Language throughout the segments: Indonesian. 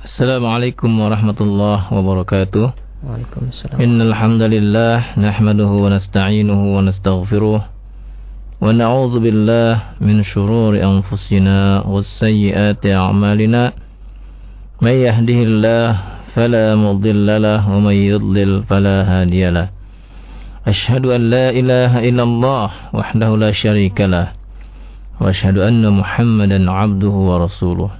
Assalamualaikum warahmatullahi wabarakatuh. Waalaikumsalam. Innal hamdalillah nahmaduhu wa nasta'inuhu wa nastaghfiruh wa na'udzu billahi min shururi anfusina wa sayyiati a'malina. May yahdihillah fala mudilla lahu wa may yudlil fala hadiyalah. Ashhadu an la ilaha illallah wahdahu la syarikalah wa ashhadu anna Muhammadan 'abduhu wa rasuluh.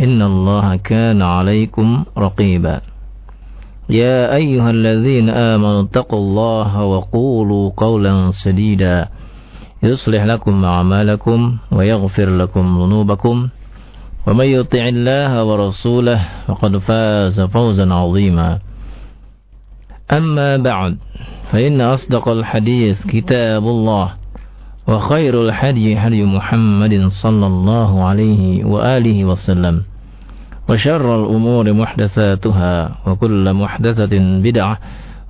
إن الله كان عليكم رقيبا. يا أيها الذين آمنوا اتقوا الله وقولوا قولا سديدا. يصلح لكم أعمالكم ويغفر لكم ذنوبكم. ومن يطع الله ورسوله فقد فاز فوزا عظيما. أما بعد فإن أصدق الحديث كتاب الله وخير الحدي حدي محمد صلى الله عليه وآله وسلم. وشر الأمور محدثاتها وكل محدثة بدعة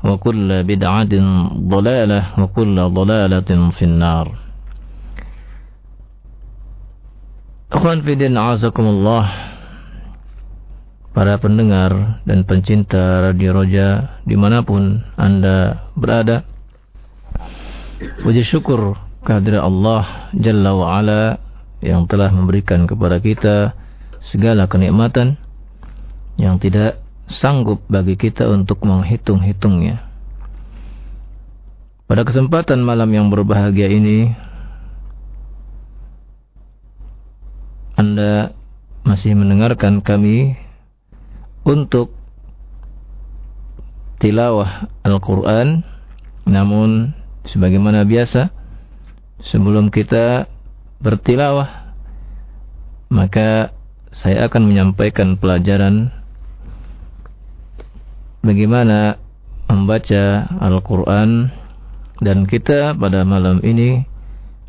وكل بدعة ضلالة وكل ضلالة في النار Akhwan Fidin Azakumullah Para pendengar dan pencinta Radio Roja Dimanapun Anda berada Puji syukur kehadirat Allah Jalla wa'ala Yang telah memberikan kepada kita Segala kenikmatan Yang tidak sanggup bagi kita untuk menghitung-hitungnya. Pada kesempatan malam yang berbahagia ini Anda masih mendengarkan kami untuk tilawah Al-Quran. Namun sebagaimana biasa sebelum kita bertilawah maka saya akan menyampaikan pelajaran bagaimana membaca Al-Quran dan kita pada malam ini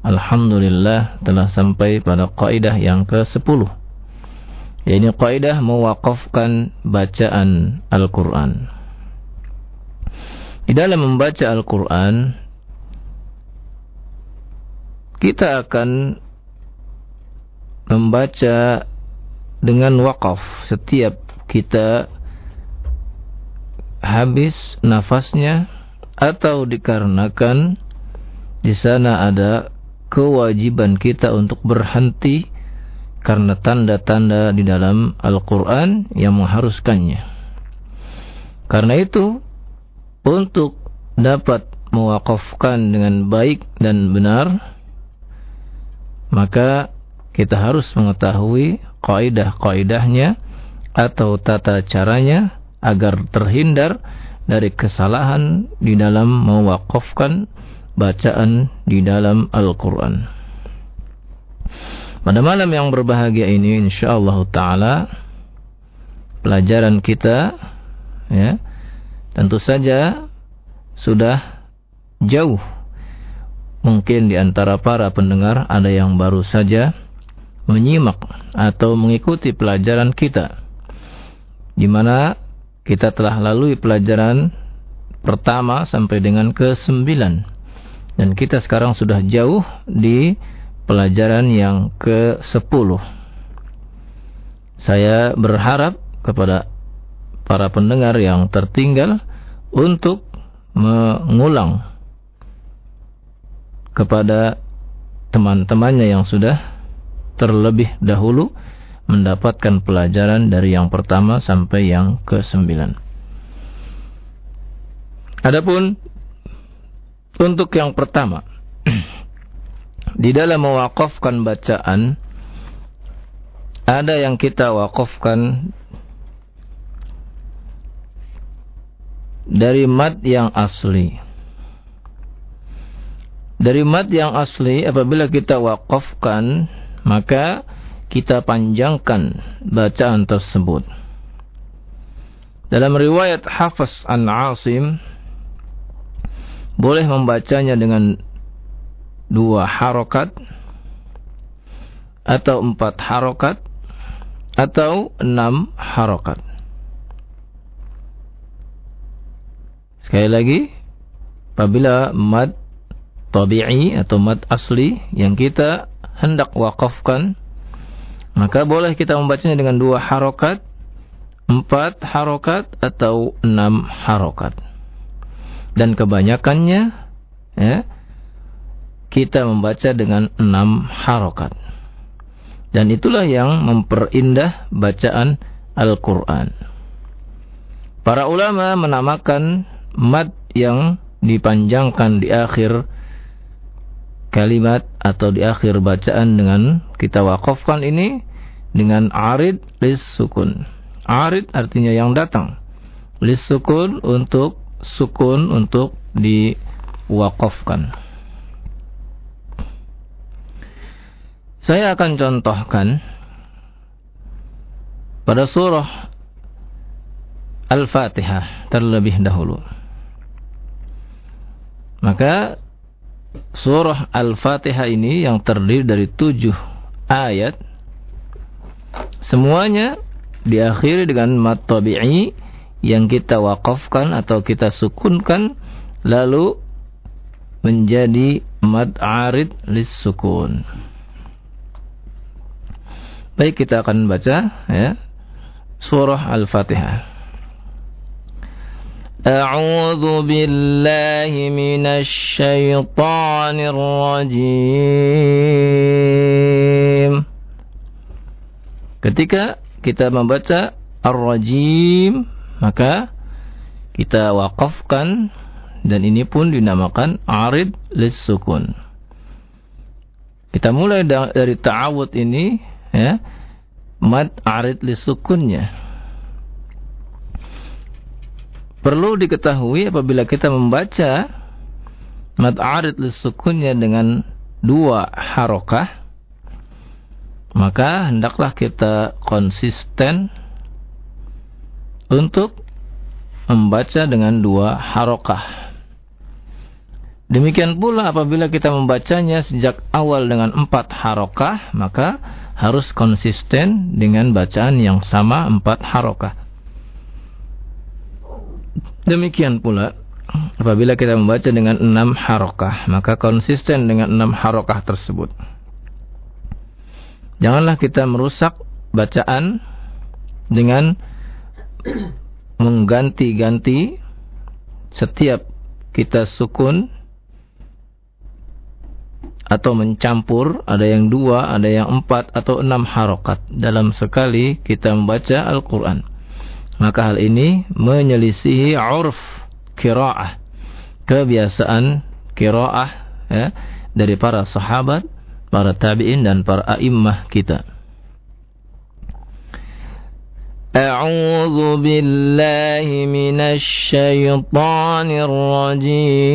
Alhamdulillah telah sampai pada kaidah yang ke-10 yaitu kaidah mewakafkan bacaan Al-Quran. Di dalam membaca Al-Quran kita akan membaca dengan wakaf setiap kita habis nafasnya atau dikarenakan di sana ada kewajiban kita untuk berhenti karena tanda-tanda di dalam Al-Quran yang mengharuskannya. Karena itu, untuk dapat mewakafkan dengan baik dan benar, maka kita harus mengetahui kaidah-kaidahnya atau tata caranya agar terhindar dari kesalahan di dalam mewakafkan bacaan di dalam Al-Quran. Pada malam yang berbahagia ini insyaallah taala pelajaran kita ya tentu saja sudah jauh mungkin di antara para pendengar ada yang baru saja menyimak atau mengikuti pelajaran kita di mana kita telah lalui pelajaran pertama sampai dengan ke-9 dan kita sekarang sudah jauh di pelajaran yang ke-10. Saya berharap kepada para pendengar yang tertinggal untuk mengulang kepada teman-temannya yang sudah terlebih dahulu mendapatkan pelajaran dari yang pertama sampai yang ke-9. Adapun untuk yang pertama di dalam mewakafkan bacaan ada yang kita wakafkan dari mat yang asli. Dari mat yang asli apabila kita wakafkan maka kita panjangkan bacaan tersebut. Dalam riwayat Hafiz an Asim boleh membacanya dengan dua harokat atau empat harokat atau enam harokat. Sekali lagi, apabila mad tabi'i atau mad asli yang kita hendak wakafkan, maka boleh kita membacanya dengan dua harokat, empat harokat, atau enam harokat. Dan kebanyakannya, ya, kita membaca dengan enam harokat. Dan itulah yang memperindah bacaan Al-Quran. Para ulama menamakan mad yang dipanjangkan di akhir kalimat atau di akhir bacaan dengan kita wakafkan ini dengan arid lis sukun. Arid artinya yang datang. Lis sukun untuk sukun untuk diwakafkan. Saya akan contohkan pada surah Al-Fatihah terlebih dahulu. Maka surah Al-Fatihah ini yang terdiri dari tujuh ayat semuanya diakhiri dengan mat tabi'i yang kita wakafkan atau kita sukunkan lalu menjadi mad arid lis sukun. Baik kita akan baca ya surah Al-Fatihah. أعوذ بالله من الشيطان الرجيم Ketika kita membaca Ar-Rajim maka kita wakafkan dan ini pun dinamakan arid lis sukun. Kita mulai dari ta'awud ini ya mad arid lis sukunnya. Perlu diketahui apabila kita membaca mad arid sukunnya dengan dua harokah maka hendaklah kita konsisten untuk membaca dengan dua harokah. Demikian pula apabila kita membacanya sejak awal dengan empat harokah, maka harus konsisten dengan bacaan yang sama empat harokah. Demikian pula apabila kita membaca dengan enam harokah, maka konsisten dengan enam harokah tersebut. Janganlah kita merusak bacaan dengan mengganti-ganti setiap kita sukun atau mencampur, ada yang dua, ada yang empat atau enam harokat dalam sekali kita membaca Al-Quran. Maka hal ini menyelisihi urf kiraah. Kebiasaan kiraah ya, dari para sahabat, para tabi'in dan para a'immah kita. أعوذ بالله من الشيطان الرجيم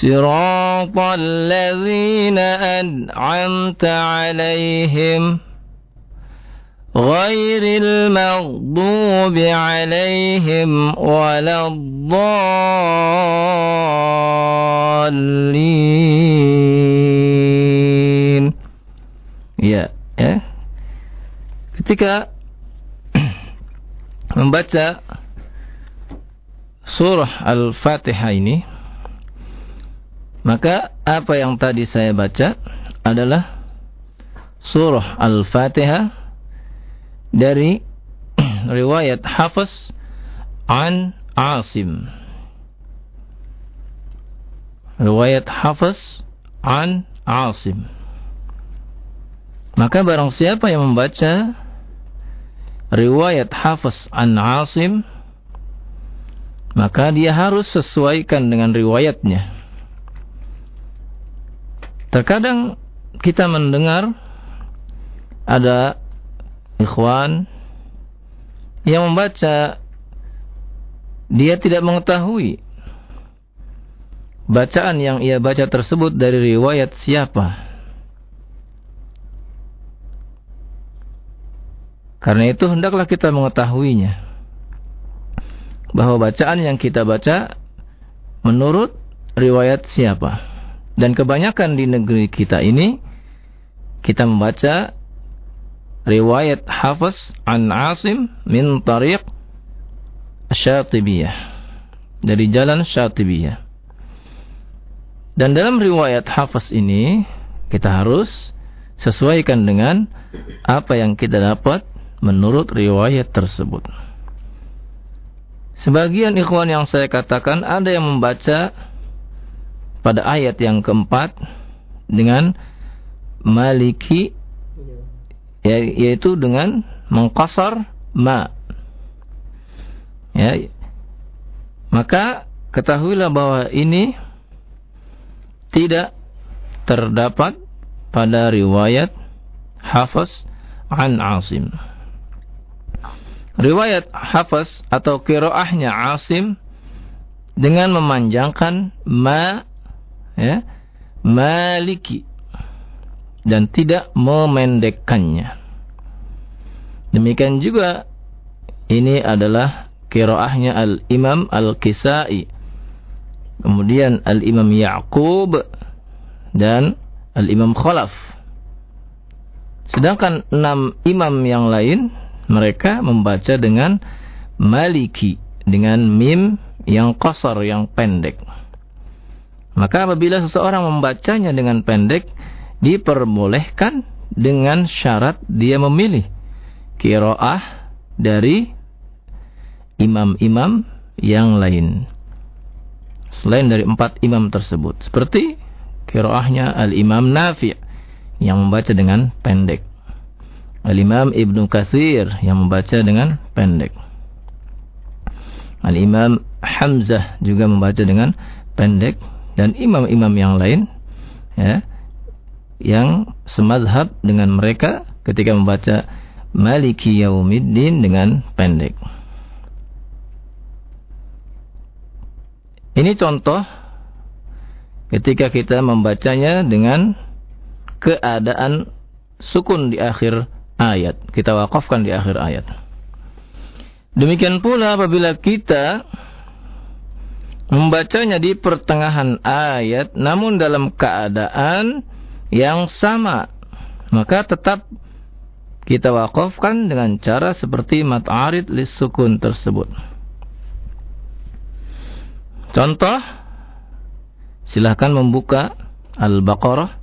صراط الذين أنعمت عليهم غير المغضوب عليهم ولا الضالين. Ya ya. Ketika membaca surah Al-Fatihah ini Maka apa yang tadi saya baca adalah surah Al-Fatihah dari riwayat Hafiz an Asim. Riwayat Hafiz an Asim. Maka barang siapa yang membaca riwayat Hafiz an Asim maka dia harus sesuaikan dengan riwayatnya. Terkadang kita mendengar ada ikhwan yang membaca dia tidak mengetahui bacaan yang ia baca tersebut dari riwayat siapa. Karena itu hendaklah kita mengetahuinya bahwa bacaan yang kita baca menurut riwayat siapa. Dan kebanyakan di negeri kita ini kita membaca riwayat Hafiz an Asim min tariq Syatibiyah dari jalan Syatibiyah. Dan dalam riwayat Hafiz ini kita harus sesuaikan dengan apa yang kita dapat menurut riwayat tersebut. Sebagian ikhwan yang saya katakan ada yang membaca pada ayat yang keempat dengan maliki ya, yaitu dengan mengkasar ma. Ya. Maka ketahuilah bahwa ini tidak terdapat pada riwayat Hafiz an Asim riwayat Hafaz atau kiroahnya Asim dengan memanjangkan ma ya, maliki dan tidak memendekkannya. Demikian juga ini adalah kiroahnya Al-Imam Al-Kisai. Kemudian Al-Imam Ya'qub dan Al-Imam Khalaf. Sedangkan enam imam yang lain mereka membaca dengan maliki dengan mim yang kosor yang pendek. Maka apabila seseorang membacanya dengan pendek diperbolehkan dengan syarat dia memilih kiroah dari imam-imam yang lain. Selain dari empat imam tersebut. Seperti kiroahnya al-imam Nafi' yang membaca dengan pendek. Al-Imam Ibnu Kathir yang membaca dengan pendek. Al-Imam Hamzah juga membaca dengan pendek dan imam-imam yang lain ya yang semadhab dengan mereka ketika membaca Maliki Yaumiddin dengan pendek. Ini contoh ketika kita membacanya dengan keadaan sukun di akhir ayat. Kita wakafkan di akhir ayat. Demikian pula apabila kita membacanya di pertengahan ayat namun dalam keadaan yang sama, maka tetap kita wakafkan dengan cara seperti mat'arid lis sukun tersebut. Contoh, silahkan membuka Al-Baqarah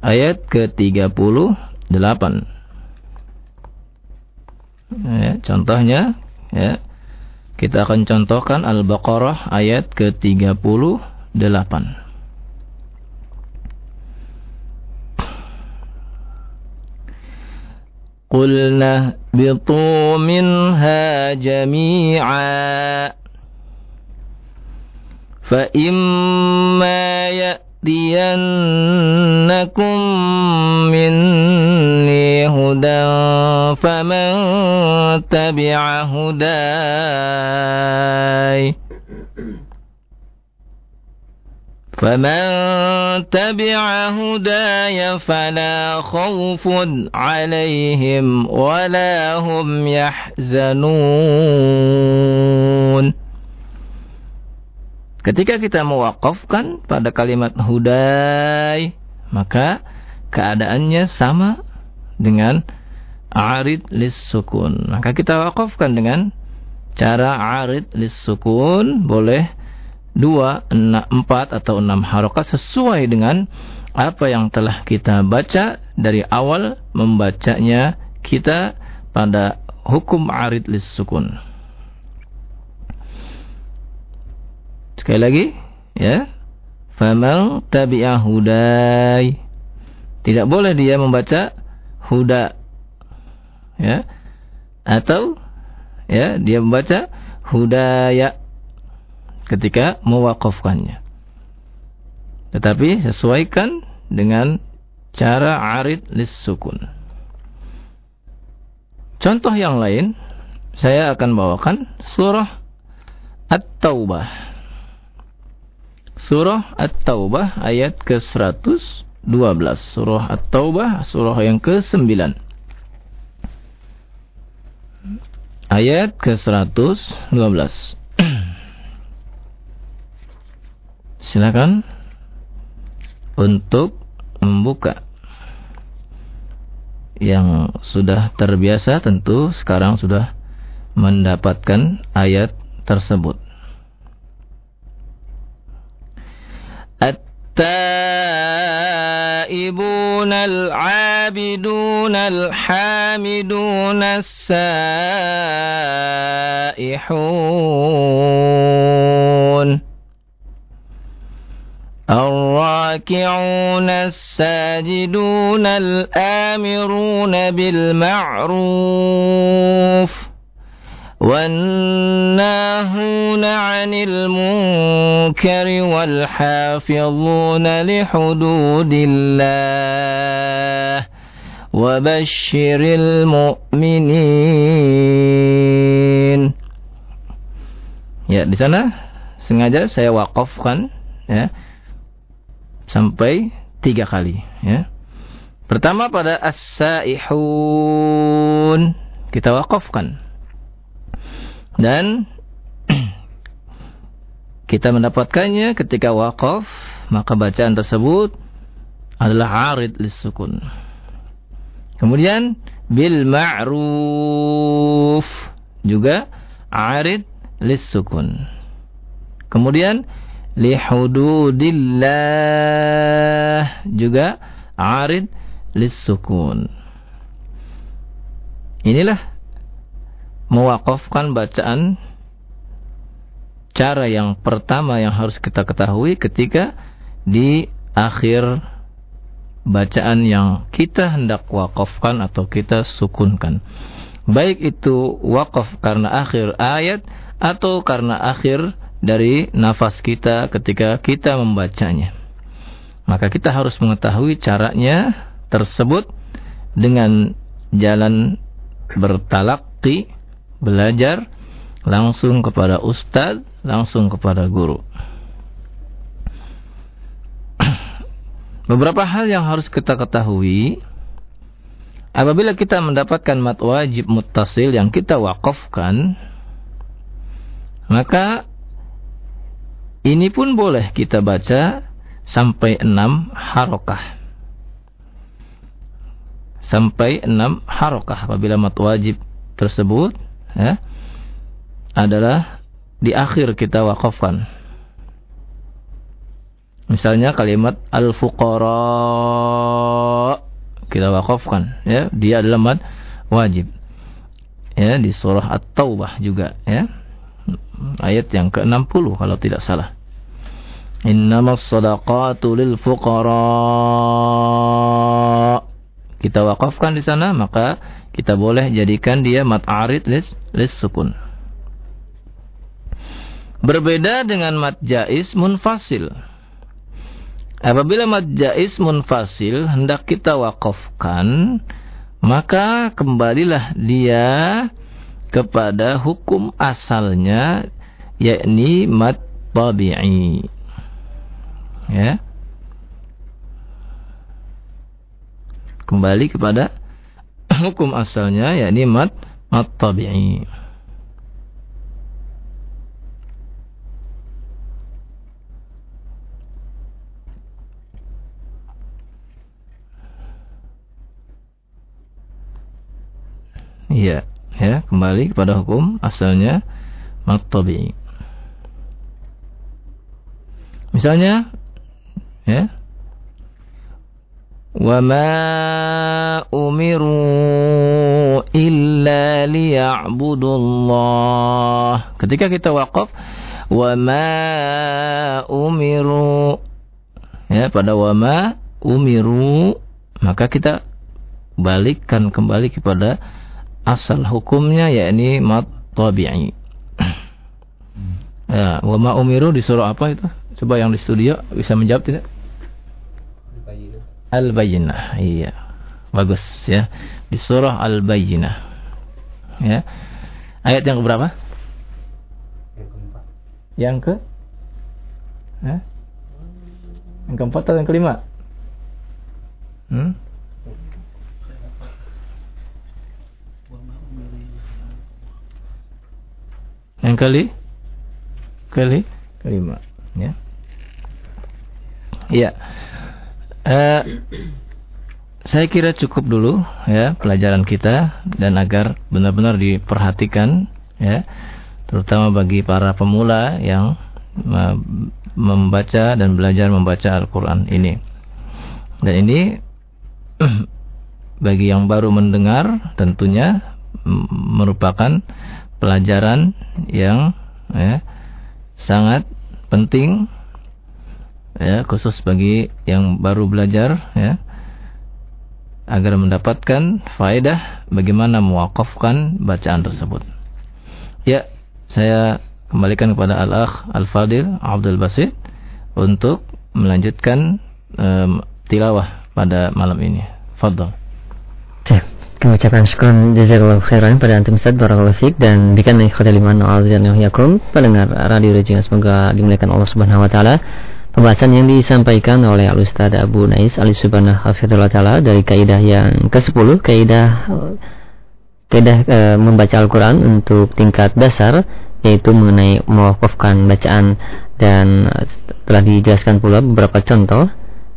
ayat ke-30 delapan. Ya, contohnya, ya, kita akan contohkan Al-Baqarah ayat ke-38. Qulna bitu minha jami'a fa imma ya'tiyannakum minna هدى فمن تبع هداي فمن تبع هداي فلا خوف عليهم ولا هم يحزنون Ketika kita mewakafkan pada kalimat hudai, maka keadaannya sama dengan arid lis sukun. Maka kita wakafkan dengan cara arid lis sukun boleh dua, enam, empat atau enam harokat sesuai dengan apa yang telah kita baca dari awal membacanya kita pada hukum arid lis sukun. Sekali lagi, ya. Famal tabi'ah hudai. Tidak boleh dia membaca huda. Ya. Atau ya, dia membaca hudaya ketika mewakafkannya. Tetapi sesuaikan dengan cara arid lis sukun. Contoh yang lain, saya akan bawakan surah At-Taubah. Surah At-Taubah ayat ke-112. Surah At-Taubah, surah yang ke-9. Ayat ke-112. silakan untuk membuka yang sudah terbiasa tentu sekarang sudah mendapatkan ayat tersebut. التائبون العابدون الحامدون السائحون الراكعون الساجدون الآمرون بالمعروف والناهون عن المنكر والحافظون لحدود الله وبشر المؤمنين Ya, di sana sengaja saya wakafkan ya sampai tiga kali ya. Pertama pada as-saihun kita wakafkan. Dan kita mendapatkannya ketika wakaf, maka bacaan tersebut adalah arid lisukun. Kemudian bil ma'ruf juga arid lisukun. Kemudian lihududillah juga arid lissukun. Inilah mewakafkan bacaan cara yang pertama yang harus kita ketahui ketika di akhir bacaan yang kita hendak wakafkan atau kita sukunkan. Baik itu wakaf karena akhir ayat atau karena akhir dari nafas kita ketika kita membacanya. Maka kita harus mengetahui caranya tersebut dengan jalan bertalaki, belajar langsung kepada ustadz, langsung kepada guru. Beberapa hal yang harus kita ketahui apabila kita mendapatkan mat wajib muttasil yang kita wakafkan maka ini pun boleh kita baca sampai enam harokah. Sampai enam harokah apabila mat wajib tersebut ya, adalah di akhir kita wakafkan. Misalnya kalimat al-fuqara kita wakafkan ya, dia adalah mat wajib. Ya, di surah At-Taubah juga ya ayat yang ke-60 kalau tidak salah. Innamas sadaqatu lil fuqara. Kita wakafkan di sana maka kita boleh jadikan dia mat arid lis, lis sukun. Berbeda dengan mat jais munfasil. Apabila mat jais munfasil hendak kita wakafkan, maka kembalilah dia kepada hukum asalnya yakni mat tabi'i. Ya. Kembali kepada hukum asalnya yakni mat mat tabi'i. Iya ya kembali kepada hukum asalnya matabi Misalnya ya. Wa ma umiru illa liya'budullah. Ketika kita wakaf wa ma umiru ya pada wa ma umiru maka kita balikkan kembali kepada asal hukumnya yakni mat tabi'i. ya, wa ma umiru di surah apa itu? Coba yang di studio bisa menjawab tidak? Al-Bayyinah. Iya. Bagus ya. Di surah Al-Bayyinah. Ya. Ayat yang berapa? Yang keempat. Yang ke? Ya? Yang keempat atau yang kelima? Hmm? Yang kali? Kali? Kelima. Ya. Ya. Uh, saya kira cukup dulu ya pelajaran kita dan agar benar-benar diperhatikan ya terutama bagi para pemula yang membaca dan belajar membaca Al-Qur'an ini. Dan ini bagi yang baru mendengar tentunya merupakan pelajaran yang ya, sangat penting ya khusus bagi yang baru belajar ya agar mendapatkan faedah bagaimana mewakafkan bacaan tersebut. Ya, saya kembalikan kepada Al-Akh Al-Fadil Abdul Basit untuk melanjutkan um, tilawah pada malam ini. Fadal. Kami ucapkan syukur jazakallahu khairan pada antum Ustaz barakallahu fiik dan berikan ikhwatal iman azan yakum pendengar radio Rejinga semoga dimuliakan Allah Subhanahu wa taala. Pembahasan yang disampaikan oleh Al Ustaz Abu Nais Ali Subhanahu Hafizullah taala dari kaidah yang ke-10 kaidah kaidah e, membaca Al-Qur'an untuk tingkat dasar yaitu mengenai mewakafkan bacaan. Dan telah dijelaskan pula beberapa contoh.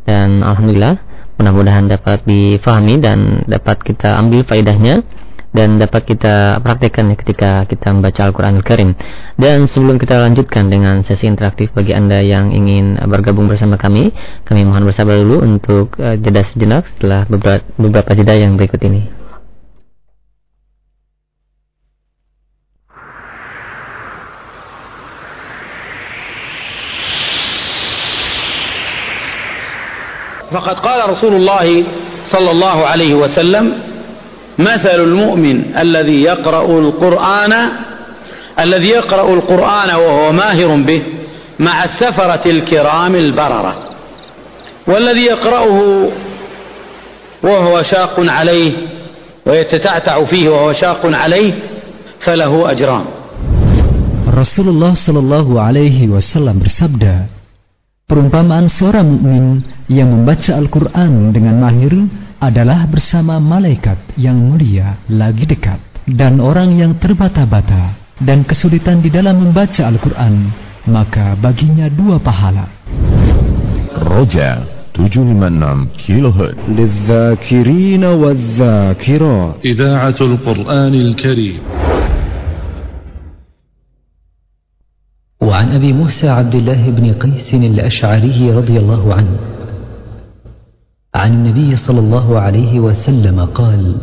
Dan alhamdulillah mudah-mudahan dapat difahami dan dapat kita ambil faedahnya dan dapat kita praktekkan ya ketika kita membaca Al-Quran Al-Karim dan sebelum kita lanjutkan dengan sesi interaktif bagi anda yang ingin bergabung bersama kami kami mohon bersabar dulu untuk uh, jeda sejenak setelah beberapa, beberapa jeda yang berikut ini فقد قال رسول الله صلى الله عليه وسلم مثل المؤمن الذي يقرأ القرآن الذي يقرأ القرآن وهو ماهر به مع السفرة الكرام البررة. والذي يقرأه وهو شاق عليه ويتتعتع فيه وهو شاق عليه فله أجران. Rasulullah Shallallahu Alaihi Wasallam bersabda, Perumpamaan seorang mukmin yang membaca Al-Quran dengan mahir adalah bersama malaikat yang mulia lagi dekat dan orang yang terbata-bata dan kesulitan di dalam membaca Al-Quran maka baginya dua pahala. Roja 756 kHz للذاكرين والذاكرات إذاعة القرآن الكريم وعن أبي موسى عبد الله بن قيس الأشعري رضي الله عنه عن النبي صلى الله عليه وسلم قال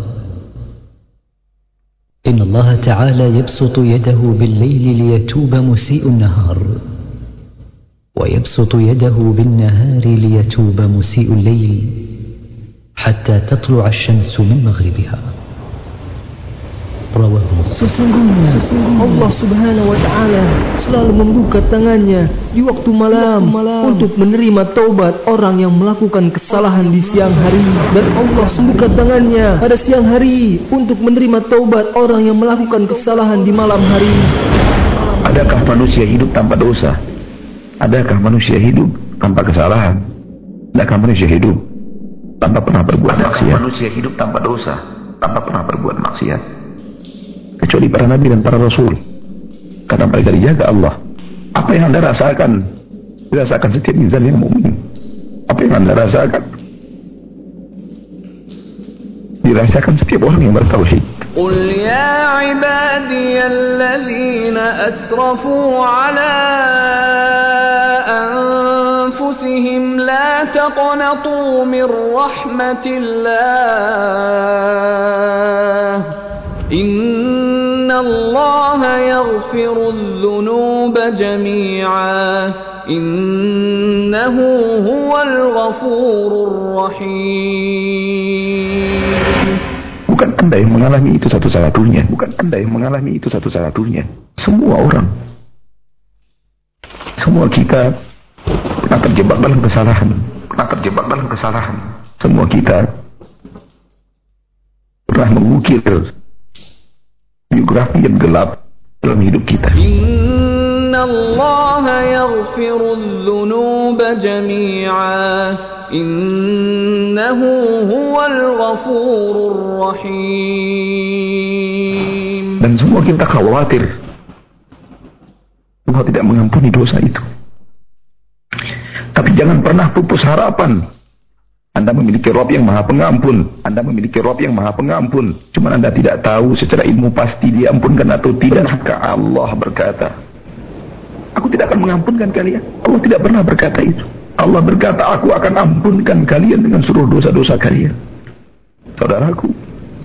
إن الله تعالى يبسط يده بالليل ليتوب مسيء النهار ويبسط يده بالنهار ليتوب مسيء الليل حتى تطلع الشمس من مغربها. Sesungguhnya Allah subhanahu wa ta'ala selalu membuka tangannya di waktu malam untuk menerima taubat orang yang melakukan kesalahan di siang hari dan Allah membuka tangannya pada siang hari untuk menerima taubat orang yang melakukan kesalahan di malam hari. Adakah manusia hidup tanpa dosa? Adakah manusia hidup tanpa kesalahan? Adakah manusia hidup tanpa pernah berbuat maksiat? manusia hidup tanpa dosa, tanpa pernah berbuat maksiat? kecuali para nabi dan para rasul karena mereka dijaga Allah apa yang anda rasakan dirasakan setiap insan yang mukmin apa yang anda rasakan dirasakan setiap orang yang bertauhid قل يا عبادي الذين أسرفوا على أنفسهم تقنطوا من رحمة الله إن الله يغفر الذنوب جميعا إنه هو الغفور الرحيم Bukan Anda yang mengalami itu satu-satunya. Bukan Anda yang mengalami itu satu-satunya. Semua orang. Semua kita pernah terjebak dalam kesalahan. Pernah terjebak dalam kesalahan. Semua kita pernah mengukir biografi yang gelap dalam hidup kita. Inna Allah yaghfiru dhunuba jami'a Innahu huwal ghafurur rahim Dan semua kita khawatir Allah tidak mengampuni dosa itu. Tapi jangan pernah pupus harapan. Anda memiliki Rob yang maha pengampun. Anda memiliki Rob yang maha pengampun. Cuma Anda tidak tahu secara ilmu pasti diampunkan atau tidak. Maka Allah berkata, Aku tidak akan mengampunkan kalian. Allah tidak pernah berkata itu. Allah berkata, aku akan ampunkan kalian dengan seluruh dosa-dosa kalian. Saudaraku,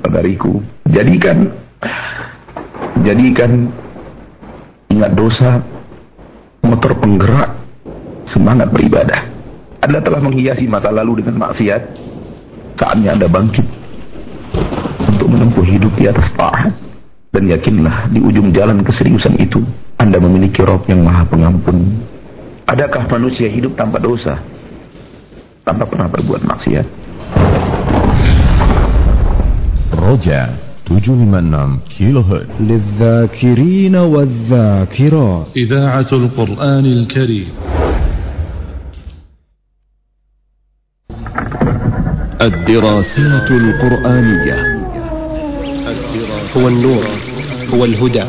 saudariku, jadikan jadikan ingat dosa motor penggerak semangat beribadah. Anda telah menghiasi masa lalu dengan maksiat. Saatnya Anda bangkit untuk menempuh hidup di atas taat. Dan yakinlah di ujung jalan keseriusan itu Anda memiliki Rob yang maha pengampun Adakah manusia hidup tanpa dosa? Tanpa pernah berbuat maksiat? Roja 756 كيلوهرتز للذاكرين والذاكرات إذاعة القرآن الكريم الدراسات القرآنية. هو النور هو الهدى.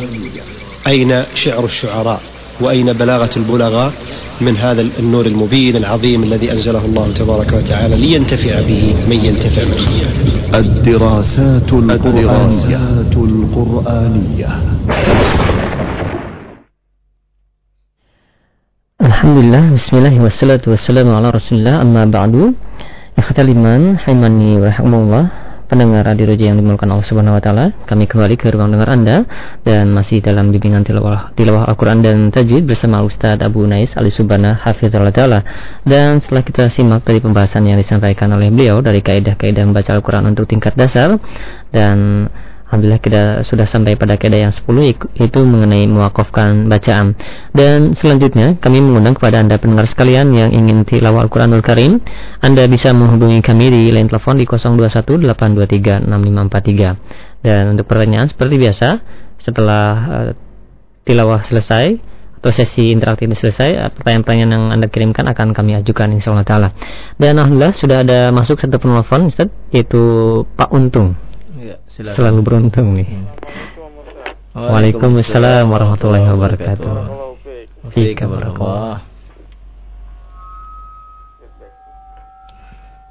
أين شعر الشعراء؟ وأين بلاغة البلغاء من هذا النور المبين العظيم الذي أنزله الله تبارك وتعالى لينتفع به من ينتفع من خلقه؟ الدراسات القرآنية, الدراسات القرآنية. Alhamdulillah, bismillah, wassalatu wassalamu ala rasulillah, amma ba'du Ikhtal iman, haimani wa rahmatullah pendengar Radio Roja yang dimulakan Allah Subhanahu wa taala. Kami kembali ke ruang dengar Anda dan masih dalam bimbingan tilawah tilawah Al-Qur'an dan tajwid bersama Ustaz Abu Nais Ali Subhana Hafizallah taala. Dan setelah kita simak dari pembahasan yang disampaikan oleh beliau dari kaidah-kaidah membaca Al-Qur'an untuk tingkat dasar dan Alhamdulillah kita sudah sampai pada kaidah yang 10 itu mengenai mewakafkan bacaan. Dan selanjutnya kami mengundang kepada Anda pendengar sekalian yang ingin tilawah Al-Qur'anul Karim, Anda bisa menghubungi kami di line telepon di 0218236543. Dan untuk pertanyaan seperti biasa, setelah uh, tilawah selesai atau sesi interaktif selesai, eh, pertanyaan-pertanyaan yang Anda kirimkan akan kami ajukan insyaallah taala. Dan alhamdulillah sudah ada masuk satu penelpon Ustaz yaitu Pak Untung. Silakan. Selalu beruntung nih. Hmm. Waalaikumsalam warahmatullahi wabarakatuh. Fika barakallah.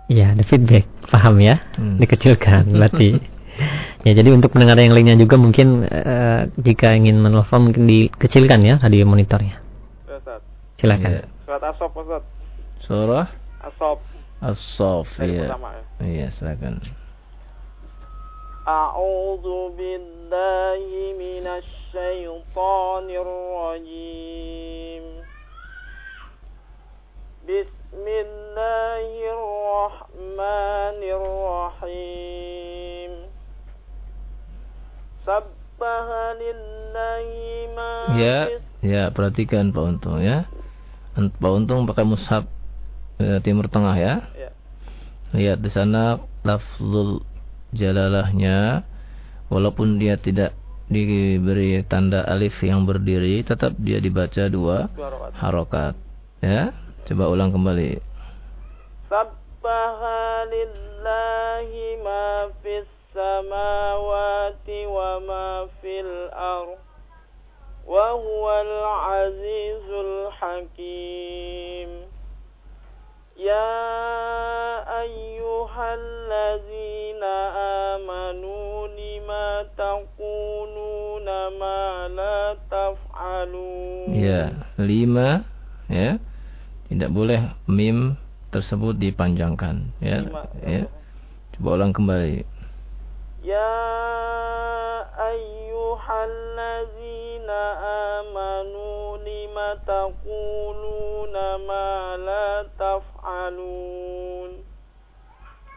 Iya, ada feedback. Paham ya? Hmm. Dikecilkan berarti. ya, jadi untuk pendengar yang lainnya juga mungkin uh, jika ingin menelpon mungkin dikecilkan ya tadi monitornya. Silakan. Ya. Surat Asop, Ustaz. Surah Asop. Asop, iya. Ya. Iya, silakan. أعوذ بالله من الشيطان الرجيم بسم الله الرحمن الرحيم سبح لله ما Ya, ya perhatikan Pak Untung ya. Pak Untung pakai mushaf eh, timur tengah ya. ya. Lihat di sana lafzul jalalahnya walaupun dia tidak diberi tanda alif yang berdiri tetap dia dibaca dua harokat. Ya coba ulang kembali. Sabbaha lillahi ma fis samawati wa ma fil ard wa huwal azizul hakim يا أيها الذين آمنوا لما تقولون ما لا تفعلون Ya, lima ya. Tidak boleh mim tersebut dipanjangkan ya. Ya. Coba ulang kembali. Ya lima taquluna ma la taf'alun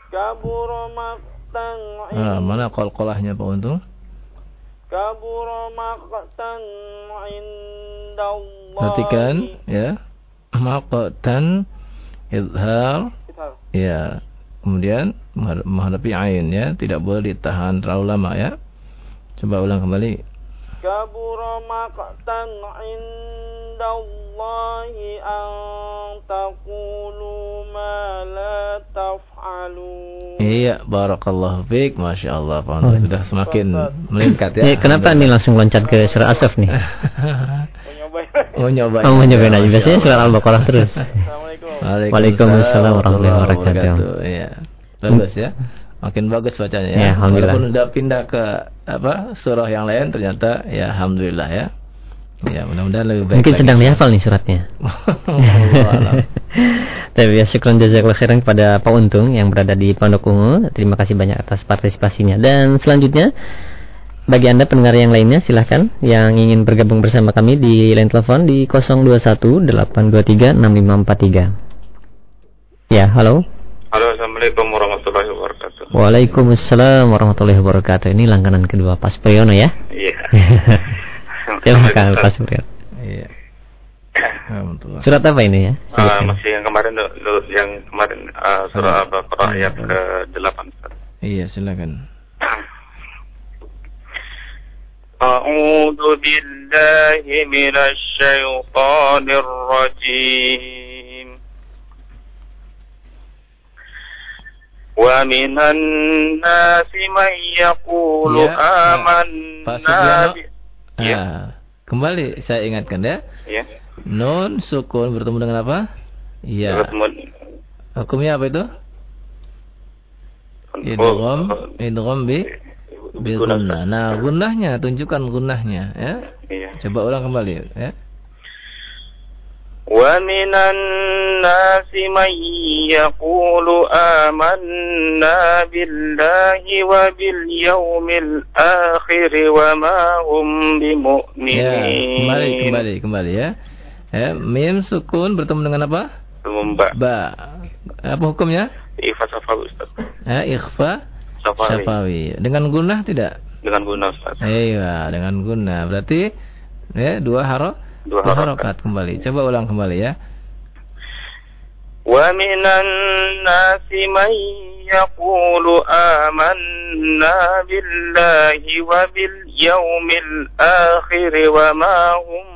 Kabura maqtan Ah, mana qalqalahnya Pak Untung? Kabura maqtan indallahi Perhatikan ya. Maqtan izhar ya. Kemudian menghad- menghadapi ain ya, tidak boleh ditahan terlalu lama ya. Coba ulang kembali. Kabura maqtan indallahi an taqulu ma la taf'alun Iya, barakallahu fiik. Masya Allah, Pak Untung sudah semakin meningkat ya. Ya, kenapa nih langsung loncat ke surah Asaf nih? Oh, nyobain. Oh, mau nyobain aja. Biasanya surah Al-Baqarah terus. Waalaikumsalam warahmatullahi wabarakatuh. Iya. Bagus ya. Makin bagus bacanya ya. Ya, alhamdulillah. Walaupun udah pindah ke apa surah yang lain ternyata ya alhamdulillah ya. Ya, mudah-mudahan lebih baik. Mungkin lagi. sedang dihafal nih suratnya. Tapi ya syukran jazakallahu khairan kepada Pak Untung yang berada di Pondok Ungu. Terima kasih banyak atas partisipasinya. Dan selanjutnya bagi Anda pendengar yang lainnya silahkan yang ingin bergabung bersama kami di line telepon di 021 823 6543. Ya, halo. Halo, Assalamualaikum warahmatullahi wabarakatuh. Waalaikumsalam warahmatullahi wabarakatuh. Ini langganan kedua Pak Supriyono ya. Iya. Silakan Pak Supriyono. Iya. Alhamdulillah. Surat apa ini ya? Ah, masih yang kemarin do- do- yang kemarin ah, surah Al-Baqarah ayat ke-8. Iya, silakan. أعوذ بالله من الشيطان الرجيم ومن الناس من يقول Ya, Pak آمنا Supriyono. ب- Ah, kembali saya ingatkan ya. Ya. Nun sukun bertemu dengan apa? Iya. Bertemu- Hukumnya apa itu? Idgham, idgham bi bi gunnah. Nah, gunnahnya tunjukkan gunnahnya ya. Iya. Coba ulang kembali ya. ومن الناس من يقول آمنا بالله وباليوم الآخر وما هم Ya, بمؤمنين kembali kembali kembali ya. Ya, mim sukun bertemu dengan apa? Mbak Ba. Apa hukumnya? Ifa Safawi Ustaz Ya, ikhfa Safawi syafawi. Dengan gunnah tidak? dengan guna Ustaz Iya, dengan gunnah. Berarti ya dua haro Dua dua harokat. harokat kembali. Coba ulang kembali ya. ومن الناس من يقول آمنا بالله وباليوم الآخر وما هم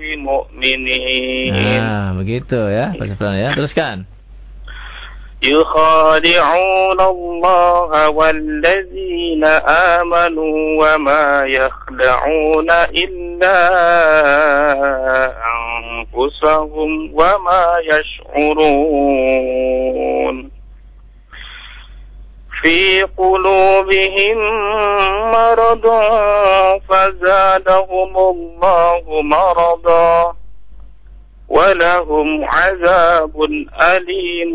بمؤمنين Nah, begitu ya. Pak Sufran ya. Teruskan. يخادعون الله والذين آمنوا وما يخدعون إلا أنفسهم وما يشعرون في قلوبهم مرض فزادهم الله مرضا ولهم عذاب أليم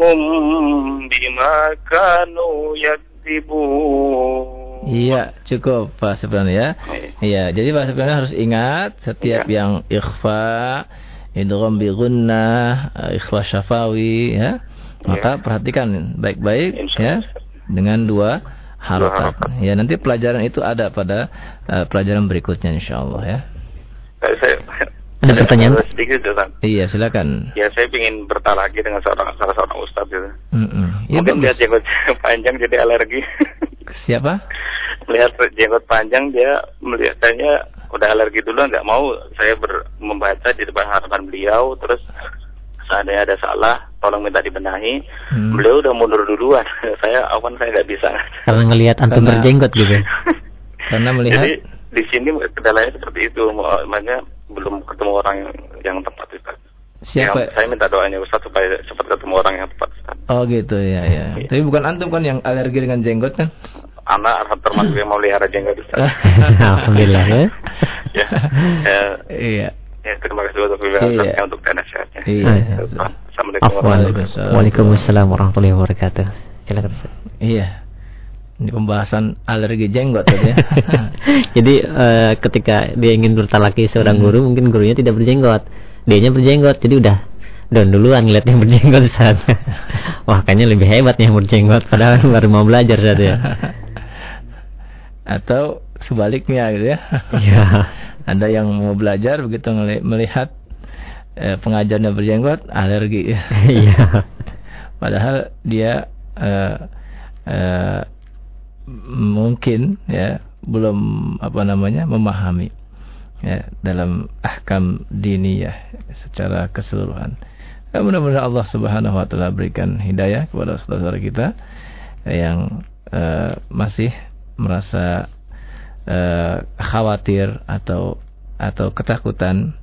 بما كانوا يكذبون Iya, cukup Pak Sufyan ya. Iya, jadi Pak Sufyan harus ingat setiap yang ikhfa, idgham bi gunnah, eh, ikhfa syafawi ya. Maka perhatikan baik-baik ya dengan dua harokat. Ya, nanti pelajaran itu ada pada eh, pelajaran berikutnya insyaallah ya. Saya, Ada pertanyaan? Ada sedikit Ustaz. Iya, silakan. Ya saya ingin bertanya lagi dengan seorang salah seorang ustaz gitu. Mm-mm. Ya, Mungkin dia bagus. jenggot panjang jadi alergi. Siapa? Melihat jenggot panjang dia melihatnya udah alergi dulu nggak mau saya ber, membaca di depan hadapan beliau terus seandainya ada salah tolong minta dibenahi Hmm. beliau udah mundur duluan saya awan saya nggak bisa Karena ngelihat antum berjenggot gitu. Karena melihat jadi di sini kendalanya seperti itu makanya belum ketemu orang yang, yang tepat Ustaz. siapa? Ya, saya minta doanya Ustaz supaya cepat ketemu orang yang tepat Ustaz. Oh gitu ya ya. Tapi bukan antum kan yang alergi dengan jenggot kan? anak termasuk yang mau melihara jenggot Ustaz. Alhamdulillah ya. ya, ya, Iya. Ya, terima kasih untuk iya. untuk nasihatnya. Iya. Assalamualaikum warahmatullahi Waalaikumsalam warahmatullahi wabarakatuh. Silakan Iya. Ini pembahasan alergi jenggot tadi ya. Jadi uh, ketika dia ingin bertalaki seorang hmm. guru, mungkin gurunya tidak berjenggot. Dianya berjenggot. Jadi udah don duluan lihat yang berjenggot saat. Wah, kayaknya lebih hebat yang berjenggot padahal baru mau belajar saat ya. Atau sebaliknya gitu ya. Iya. Ada yang mau belajar begitu melihat eh, pengajarnya berjenggot alergi. Iya. Padahal dia eh, eh, mungkin ya belum apa namanya memahami ya dalam ahkam diniyah secara keseluruhan. Ya, mudah-mudahan Allah Subhanahu wa taala berikan hidayah kepada saudara-saudara kita yang uh, masih merasa uh, khawatir atau atau ketakutan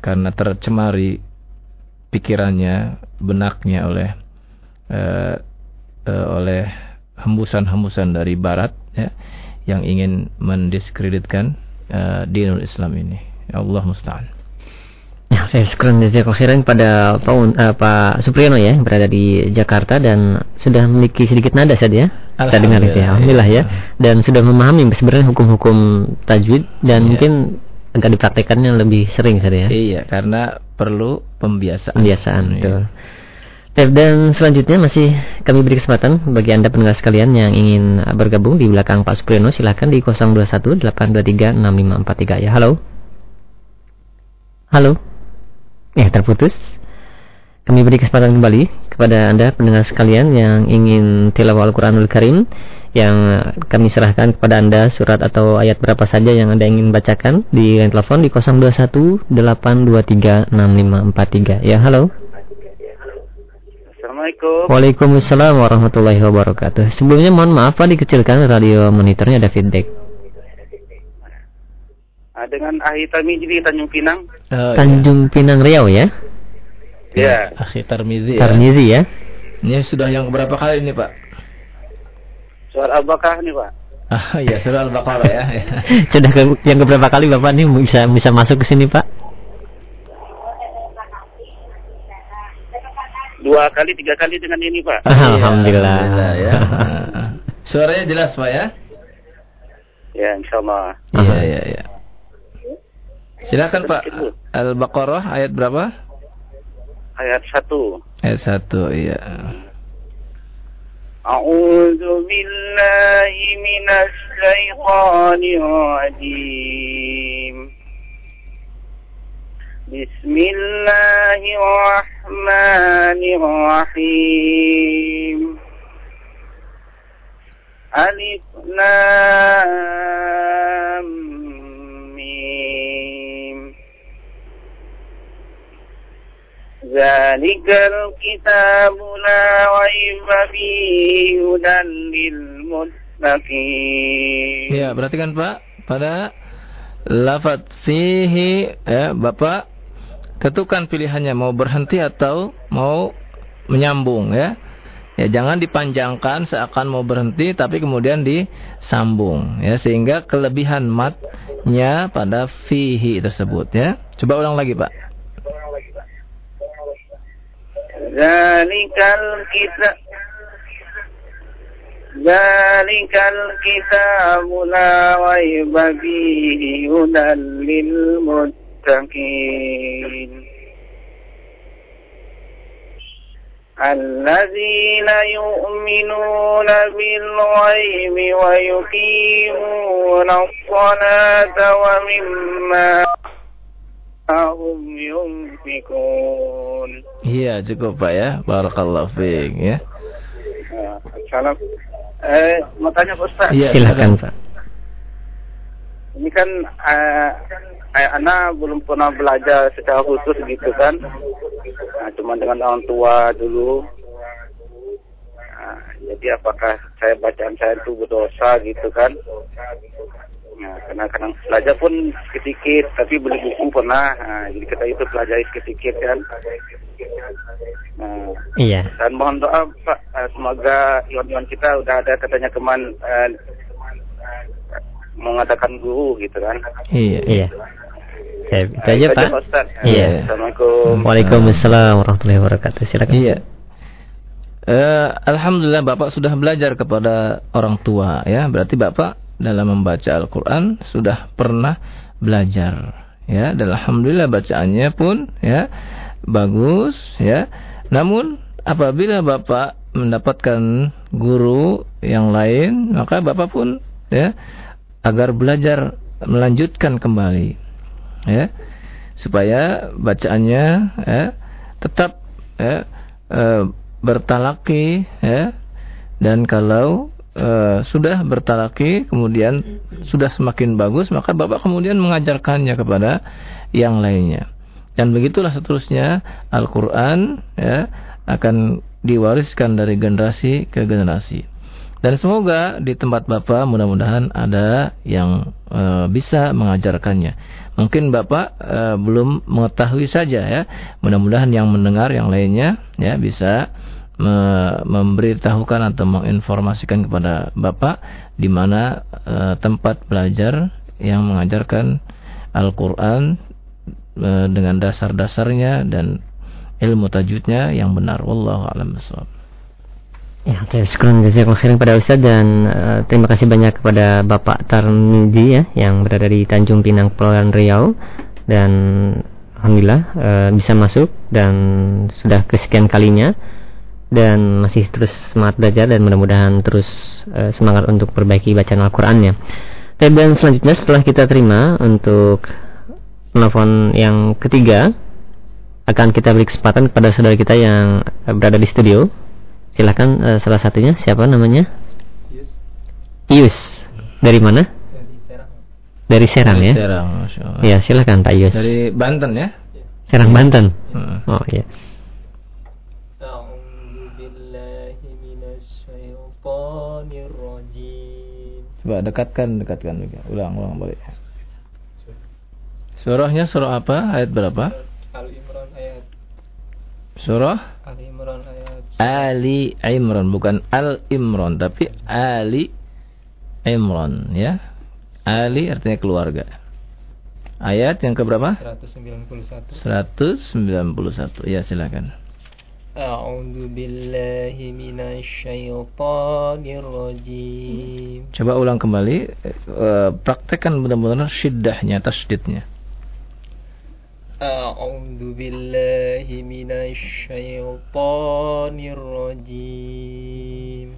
karena tercemari pikirannya, benaknya oleh uh, uh, oleh hembusan-hembusan dari barat ya yang ingin mendiskreditkan uh, dinul Islam ini. Ya Allah musta'an. Ya, saya syukuran jazakallahu khairan pada Pak, uh, Pak Supriyono ya yang berada di Jakarta dan sudah memiliki sedikit nada saja ya. Kita dengar itu ya. Alhamdulillah ya. Dan sudah memahami sebenarnya hukum-hukum tajwid dan ya. mungkin agak dipraktekannya lebih sering saja ya. Iya, karena perlu pembiasaan. Pembiasaan, iya. betul. Dan selanjutnya masih kami beri kesempatan bagi Anda pendengar sekalian yang ingin bergabung di belakang Pak Supriyono silahkan di 021 823 6543 ya. Halo. Halo. Ya, terputus. Kami beri kesempatan kembali kepada Anda pendengar sekalian yang ingin tilawah Al-Qur'anul Karim yang kami serahkan kepada Anda surat atau ayat berapa saja yang Anda ingin bacakan di line telepon di 021 823 6543. Ya, halo. Assalamualaikum. Waalaikumsalam warahmatullahi wabarakatuh. Sebelumnya mohon maaf Pak dikecilkan radio monitornya ada feedback. Ah, dengan Ahi Tarmizi Tanjung Pinang. Oh, Tanjung iya. Pinang Riau ya? Ya. Ahi Tarmizi ya. Tarmizi ya. Ini sudah yang berapa kali ini Pak? Suara Al-Baqarah nih Pak. Ah iya suara Al-Baqarah ya. sudah ke, yang berapa kali Bapak nih bisa bisa masuk ke sini Pak? Dua kali, tiga kali dengan ini Pak. Alhamdulillah. Alhamdulillah ya. Suaranya jelas Pak ya? Ya, insya Allah. Iya, iya, iya. Silakan Pak. Al-Baqarah ayat berapa? Ayat 1. Ayat 1, iya. A'udzu billahi minasy syaithanir rajim. Bismillahirrahmanirrahim. Alif Lam ذلك الكتاب لا ريب فيه هدى للمتقين Ya, perhatikan Pak, pada lafaz fihi ya, Bapak tentukan pilihannya mau berhenti atau mau menyambung ya. Ya, jangan dipanjangkan seakan mau berhenti tapi kemudian disambung ya sehingga kelebihan matnya pada fihi tersebut ya. Coba ulang lagi, Pak. Zalikal kita Zalikal kita la raiba bagi hudan lil للمتقين الذين يؤمنون بالغيب ويقيمون الصلاة ومما hum yunfikun. Iya, cukup Pak ya. Barakallahu fiik ya. Salam. Eh, mau tanya Pak Ustaz. Iya, silakan Pak. Ini kan eh, eh, anak belum pernah belajar secara khusus gitu kan. Nah, cuma dengan orang tua dulu. Nah, jadi apakah saya bacaan saya itu berdosa gitu kan? Nah, karena kadang belajar pun sedikit, tapi beli buku pernah. Nah, jadi kita itu pelajari sedikit kan. Nah, iya. Dan mohon doa Pak, uh, semoga iwan-iwan kita udah ada katanya keman uh, mengadakan guru gitu kan. Iya. Iya. Ya, itu aja Pak. Ustaz. Iya. Assalamualaikum. Waalaikumsalam warahmatullahi wabarakatuh. Silakan. Iya. Eh, Alhamdulillah Bapak sudah belajar kepada orang tua ya. Berarti Bapak dalam membaca Al-Qur'an sudah pernah belajar ya. Dan alhamdulillah bacaannya pun ya bagus ya. Namun apabila Bapak mendapatkan guru yang lain, maka Bapak pun ya agar belajar melanjutkan kembali ya supaya bacaannya ya tetap ya e, bertalaki ya dan kalau e, sudah bertalaki kemudian sudah semakin bagus maka Bapak kemudian mengajarkannya kepada yang lainnya. Dan begitulah seterusnya Al-Qur'an ya akan diwariskan dari generasi ke generasi dan semoga di tempat Bapak mudah-mudahan ada yang e, bisa mengajarkannya. Mungkin Bapak e, belum mengetahui saja ya. Mudah-mudahan yang mendengar yang lainnya ya bisa me memberitahukan atau menginformasikan kepada Bapak di mana e, tempat belajar yang mengajarkan Al-Qur'an dengan dasar-dasarnya dan ilmu tajwidnya yang benar. Wallahu a'lam bishawab. Ya, jazakallahu khairan pada Ustaz dan uh, terima kasih banyak kepada Bapak Tarmidi ya yang berada di Tanjung Pinang Kepulauan Riau. Dan alhamdulillah uh, bisa masuk dan sudah kesekian kalinya. Dan masih terus semangat belajar dan mudah-mudahan terus uh, semangat untuk perbaiki bacaan Al-Qur'annya. Dan selanjutnya setelah kita terima untuk telepon yang ketiga akan kita beri kesempatan kepada saudara kita yang berada di studio Silakan uh, salah satunya siapa namanya? Ius. Ius. Dari mana? Dari Serang. Dari Serang Dari ya. Serang, Ya, silakan Pak Ius. Dari Banten ya? Serang Banten. Hmm. Oh iya. Coba dekatkan, dekatkan Ulang, ulang balik. Surahnya surah apa? Ayat berapa? Al-Imran ayat. Surah? Al-Imran ayat Ali Imran bukan Al Imran tapi Ali Imran ya. Ali artinya keluarga. Ayat yang keberapa? 191. 191. Ya, silakan. A'udzu billahi minasyaitonir rajim. Coba ulang kembali, uh, praktekkan benar-benar syiddahnya, tasydidnya. أعوذ بالله من الشيطان الرجيم.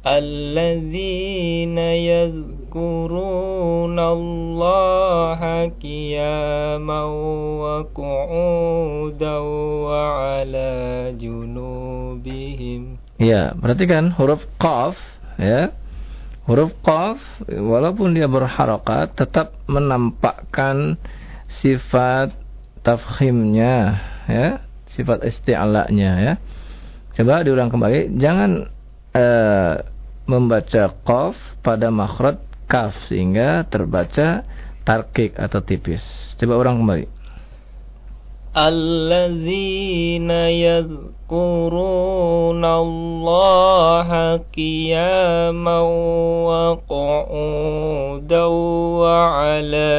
الذين يذكرون الله قياما وقعودا وعلى جنوبهم. Ya, perhatikan huruf qaf ya. Huruf qaf walaupun dia berharokat tetap menampakkan sifat tafkhimnya ya, sifat isti'la'nya ya. Coba diulang kembali, jangan uh, membaca qaf pada makhraj kaf sehingga terbaca tarkik atau tipis. Coba ulang kembali. الذين يذكرون الله قياما وقعودا وعلى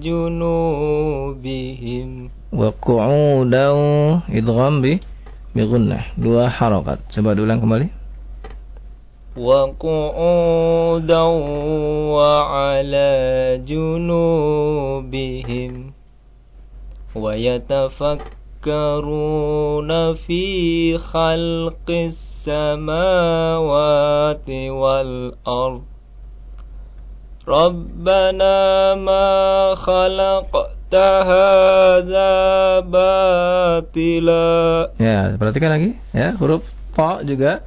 جنوبهم. وقعودا idgham bi بغنة dua harakat coba diulang kembali وقعودا وعلى جنوبهم. ويتفكرون في خلق السماوات والأرض ربنا ما خلقت هذا باطلا Ya, perhatikan lagi ya, huruf ta juga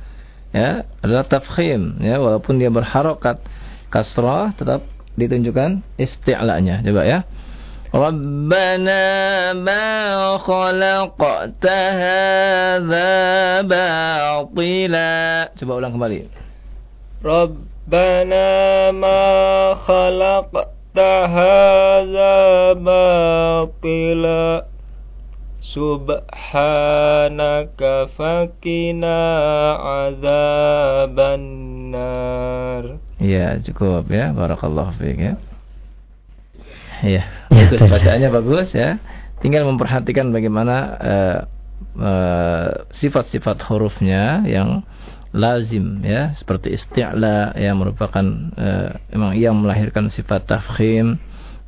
ya adalah tafkhim ya walaupun dia berharokat kasrah tetap ditunjukkan isti'la'nya coba ya ربنا ما خلقت هذا باطلا coba ulang kembali ربنا ما خلقت هذا باطلا سبحانك فقنا عذاب النار Iya, cukup ya. Barakallahu fiik ya. Iya, Ya, bagus bacaannya bagus ya. Tinggal memperhatikan bagaimana eh, eh, sifat-sifat hurufnya yang lazim ya, seperti isti'la yang merupakan eh, memang yang melahirkan sifat tafkhim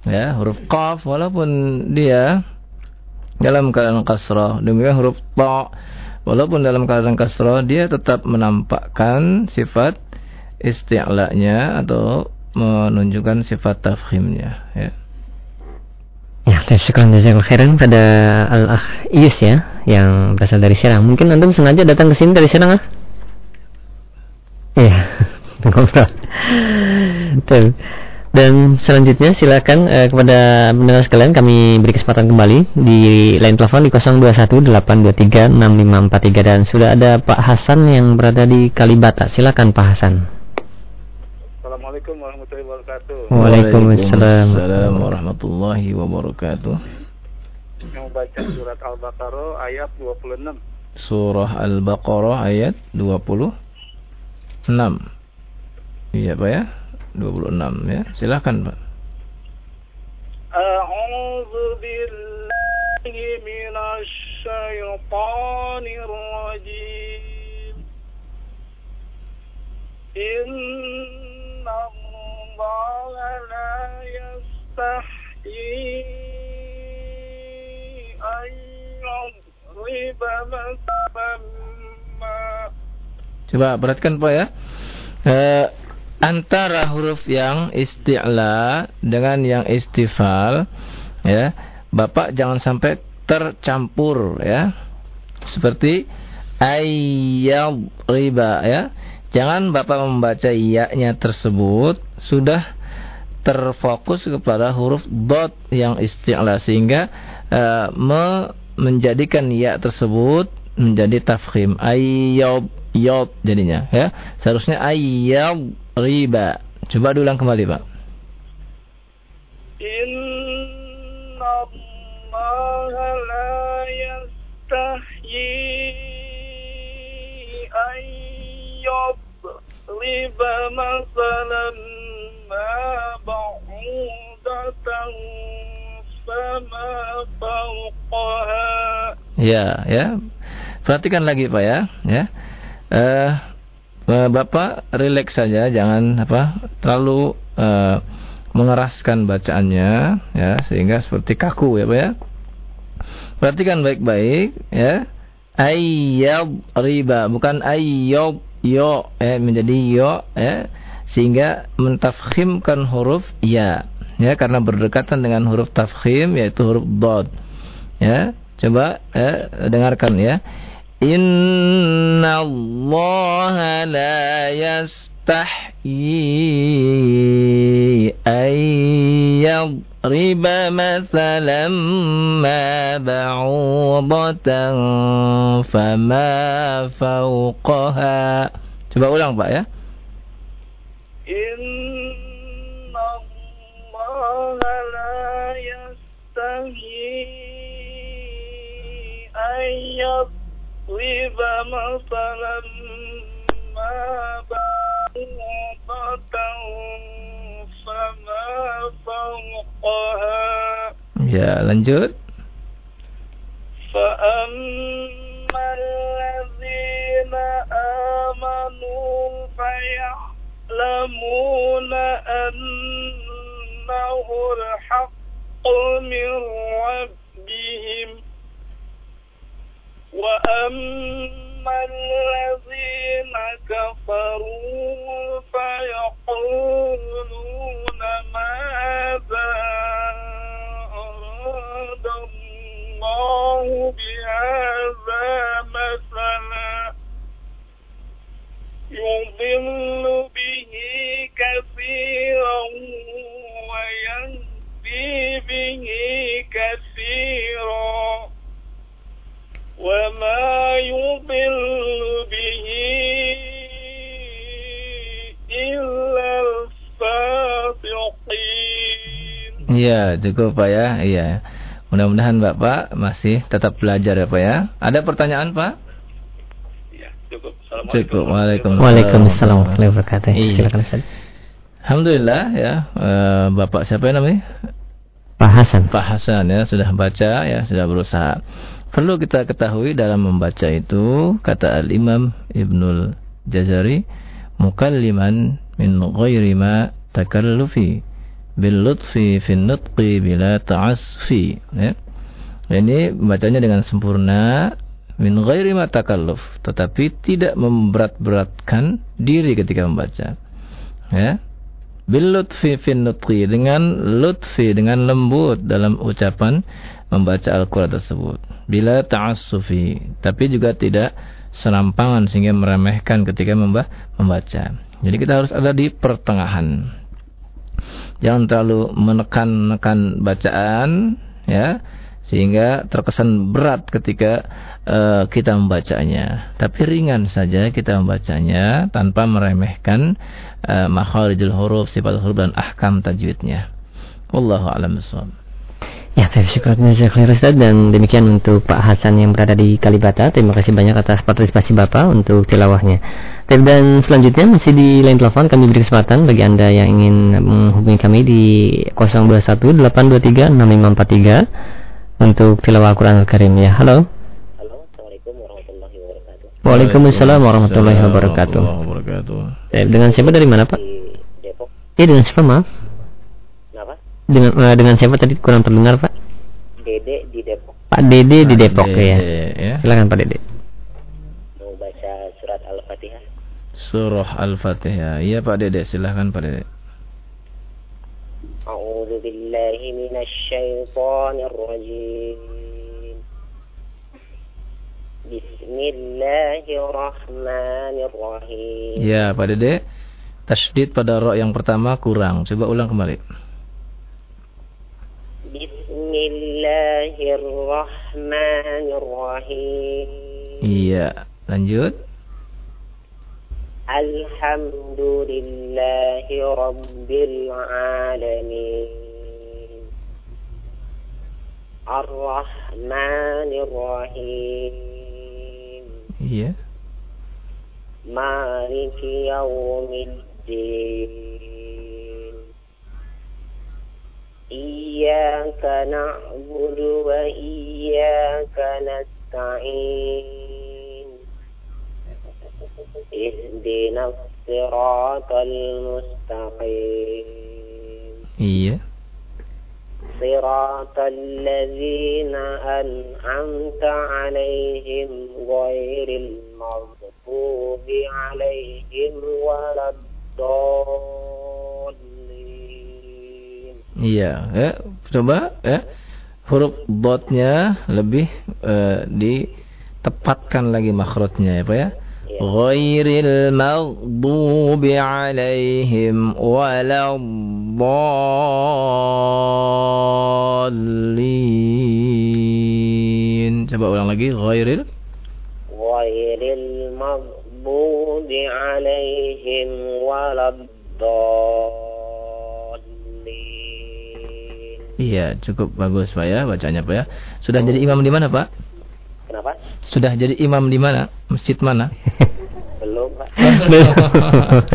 ya, huruf qaf walaupun dia dalam keadaan kasrah, demikian huruf ta walaupun dalam keadaan kasrah dia tetap menampakkan sifat isti'lanya atau menunjukkan sifat tafkhimnya ya. Ya, kasih jazakallahu khairan pada Al-Akh Iyus ya, yang berasal dari Serang. Mungkin Antum sengaja datang ke sini dari Serang, ah? Iya, ngobrol. Dan selanjutnya silakan eh, kepada pendengar sekalian kami beri kesempatan kembali di line telepon di 0218236543 dan sudah ada Pak Hasan yang berada di Kalibata. Silakan Pak Hasan. Assalamualaikum warahmatullahi wabarakatuh. Waalaikumsalam Assalamualaikum warahmatullahi wabarakatuh. Yang baca surat Al-Baqarah ayat 26. Surah Al-Baqarah ayat 26. Iya, Pak ya? 26 ya. Silakan, Pak. A'udzu billahi minasy syaithanir rajim. الله لا يستحيي أن يضرب مثلا ما Coba perhatikan Pak ya. Eh, antara huruf yang isti'la dengan yang istifal ya, Bapak jangan sampai tercampur ya. Seperti ayyad riba ya. Jangan Bapak membaca ya-nya tersebut sudah terfokus kepada huruf dot yang isti'la sehingga e, me menjadikan ya tersebut menjadi tafkhim. Ayyob yot jadinya ya. Seharusnya ayyob riba. Coba diulang kembali Pak. Inna يضرب مثلا ما بعوضة فما فوقها ya ya perhatikan lagi Pak ya ya eh eh, Bapak rileks saja jangan apa terlalu eh, mengeraskan bacaannya ya sehingga seperti kaku ya Pak ya perhatikan baik-baik ya ayyab riba bukan ayyab yo eh, menjadi yo ya sehingga mentafkhimkan huruf ya ya karena berdekatan dengan huruf tafkhim yaitu huruf dod ya. Coba eh, dengarkan ya. Inna Allah la تستحيي أن يضرب مثلا ما بعوضة فما فوقها. Coba ulang Pak يا. إن الله لا yastahi أن يضرب مثلا ما بعوضة Ya lanjut فأما الذين آمنوا فيعلمون أنه الحق من ربهم وأما الذين كفروا فيقولون ماذا أراد الله بهذا مثلا يضل به كثيرا ويهدي به كثيرا وما يضل به إلا الفاسقين Ya cukup Pak ya Iya Mudah-mudahan Bapak masih tetap belajar ya Pak ya Ada pertanyaan Pak? Ya, cukup. Cukup Waalaikumsalam Waalaikumsalam warahmatullahi wabarakatuh. Iya. Silakan Ustaz. Alhamdulillah ya eh, Bapak siapa yang namanya? Pak Hasan. Pak Hasan ya sudah baca ya sudah berusaha. Perlu kita ketahui dalam membaca itu kata Al Imam Ibnul Jazari mukalliman min ghairi ma takallufi bil lutfi fi nutqi bila ta'asfi ya. Ini bacanya dengan sempurna min ghairi ma takalluf tetapi tidak memberat-beratkan diri ketika membaca. Ya. Bil lutfi fi nutqi dengan lutfi dengan lembut dalam ucapan membaca Al-Qur'an tersebut. Bila ta'assufi tapi juga tidak serampangan sehingga meremehkan ketika membaca. Jadi kita harus ada di pertengahan. Jangan terlalu menekan-nekan bacaan ya sehingga terkesan berat ketika uh, kita membacanya. Tapi ringan saja kita membacanya tanpa meremehkan uh, makharijul huruf, sifat huruf dan ahkam tajwidnya. Wallahu a'lam. Ya, terima kasih Ustaz dan demikian untuk Pak Hasan yang berada di Kalibata. Terima kasih banyak atas partisipasi Bapak untuk tilawahnya. Dan selanjutnya masih di line telepon kami beri kesempatan bagi Anda yang ingin menghubungi kami di 021 823 6543 untuk tilawah Al-Qur'an Al-Karim ya. Halo. Halo, Assalamualaikum warahmatullahi wabarakatuh. Waalaikumsalam warahmatullahi wabarakatuh. Eh, dengan siapa dari mana, Pak? Di Depok. Eh, dengan siapa, maaf? Kenapa? Dengan uh, dengan siapa tadi kurang terdengar, Pak? Dede di Depok. Pak Dede di Depok Dede, ya. ya. Silakan Pak Dede. Mau baca surat Al-Fatihah. Surah Al-Fatihah. Iya Pak Dede, silahkan Pak Dede. بالله من الشيطان الرجيم بسم الله الرحمن الرحيم Ya Pak Dede, tasydid pada ro yang pertama kurang. Coba ulang kembali. بسم الله الرحمن الرحيم Iya, lanjut. الحمد لله رب العالمين الرحمن الرحيم Iya. مالك يوم الدين إياك نعبد وإياك نستعين اهدنا الصراط المستقيم Iya. صراط الذين أنعمت عليهم غير المغضوب عليهم ولا الضالين Iya, ya. Coba ya. Huruf dotnya lebih eh, ditepatkan lagi makhrajnya ya, Pak ya. Ghairil maghdubi alaihim waladdallin. Coba ulang lagi ghairil غير المغضوب عليهم ولا الضالين Iya, cukup bagus Pak ya bacanya Pak ya. Sudah jadi imam di mana Pak? Kenapa? Sudah jadi imam di mana? Masjid mana? Belum, Pak.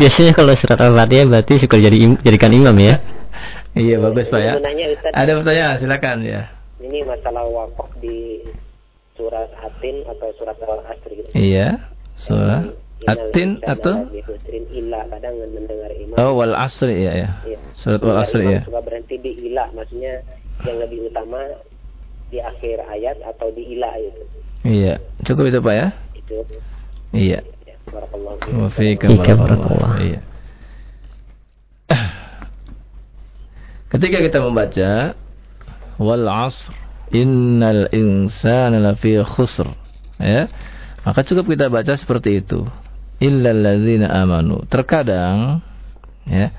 Biasanya kalau surat Al-Fatihah berarti suka jadi im- jadikan imam ya. iya, bagus Pak ya. Mau nanya, Ustaz. Ada pertanyaan, silakan ya. Ini masalah wakaf di surat Atin atau surat Al-Asr gitu. Iya, surah Atin atau ila kadang mendengar imam. Oh, wal asri ya ya. Iya. Surat wal asri ya. Suka berhenti di ila, maksudnya yang lebih utama di akhir ayat atau di ila itu. Iya, cukup itu Pak ya. Itu. Iya. Ya, barakallahu fiikum. Iya. Ketika kita membaca wal asr innal insana lafi khusr ya maka cukup kita baca seperti itu illal ladzina amanu terkadang ya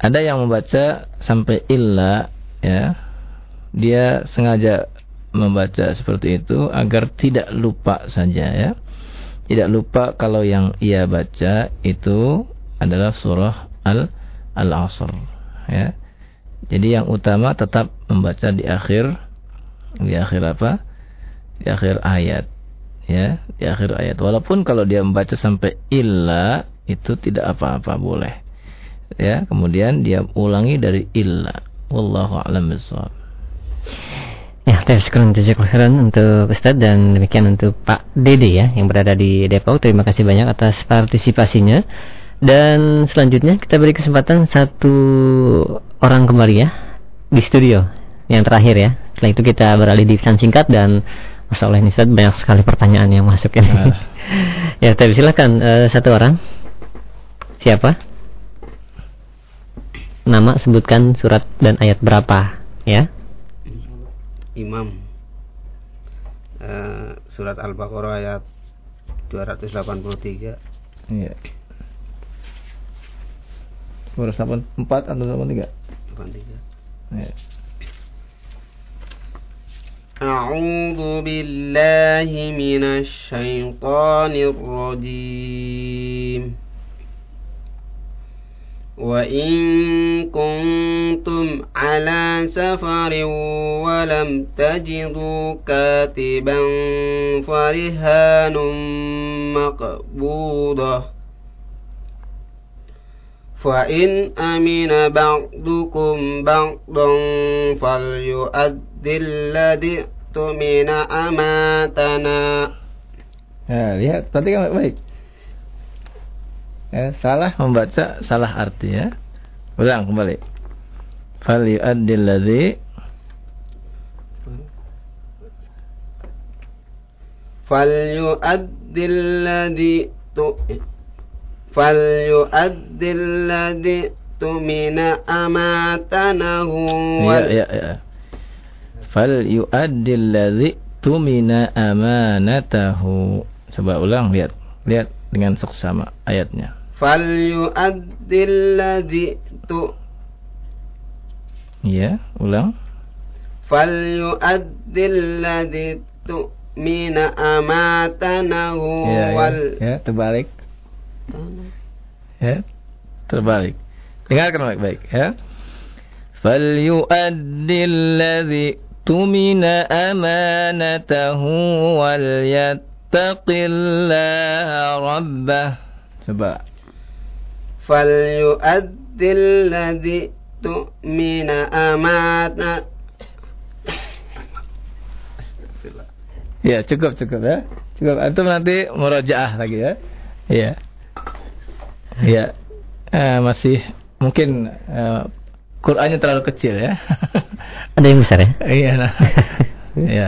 ada yang membaca sampai illa ya dia sengaja membaca seperti itu agar tidak lupa saja ya tidak lupa kalau yang ia baca itu adalah surah al al asr ya jadi yang utama tetap membaca di akhir di akhir apa? Di akhir ayat. Ya, di akhir ayat. Walaupun kalau dia membaca sampai illa itu tidak apa-apa boleh. ya kemudian dia ulangi dari illa wallahu a'lam bishawab Ya, terima kasih jazakallahu untuk Ustaz dan demikian untuk Pak Dede ya yang berada di Depok. Terima kasih banyak atas partisipasinya. Dan selanjutnya kita beri kesempatan satu orang kembali ya di studio yang terakhir ya. Setelah itu kita beralih di pesan singkat dan Masya Allah ini Ustaz banyak sekali pertanyaan yang masuk ini. Uh. ya, tapi silakan uh, satu orang. Siapa? Nama sebutkan surat dan ayat berapa ya? Imam uh, surat Al-Baqarah ayat 283 iya 284 atau 83 83 iya. أعوذ بالله من الشيطان الرجيم وإن كنتم على سفر ولم تجدوا كاتبا فرهان مقبوضة فإن أمن بعضكم بعضا فليؤدي الذي اؤتمن أماتنا Ya, lihat, perhatikan baik. Ya, salah membaca salah arti ya. Ulang kembali. Fal yu'addil ladzi fal yu'addil ladzi tu fal yu'addil ladzi tumina amatanahu ya, ya, ya. fal yu'addil ladzi tumina amanatahu. Coba ulang lihat. Lihat dengan seksama ayatnya فَلْيُؤَدِّ الَّذِي tu Ya, ulang. فَلْيُؤَدِّ الَّذِي تُؤْمِنَ أَمَاتَنَهُ ya, wal ya, ya, terbalik. Ya, terbalik. Dengarkan baik-baik ya. فَلْيُؤَدِّ الَّذِي تُؤْمِنَ أَمَانَتَهُ وَلْيَتَّقِ اللَّهَ رَبَّهُ Coba فليؤدي الذي تؤمن أمانة Ya cukup cukup ya cukup antum nanti murajaah lagi ya iya ya eh, masih mungkin eh, Qurannya terlalu kecil ya ada yang besar ya iya nah ya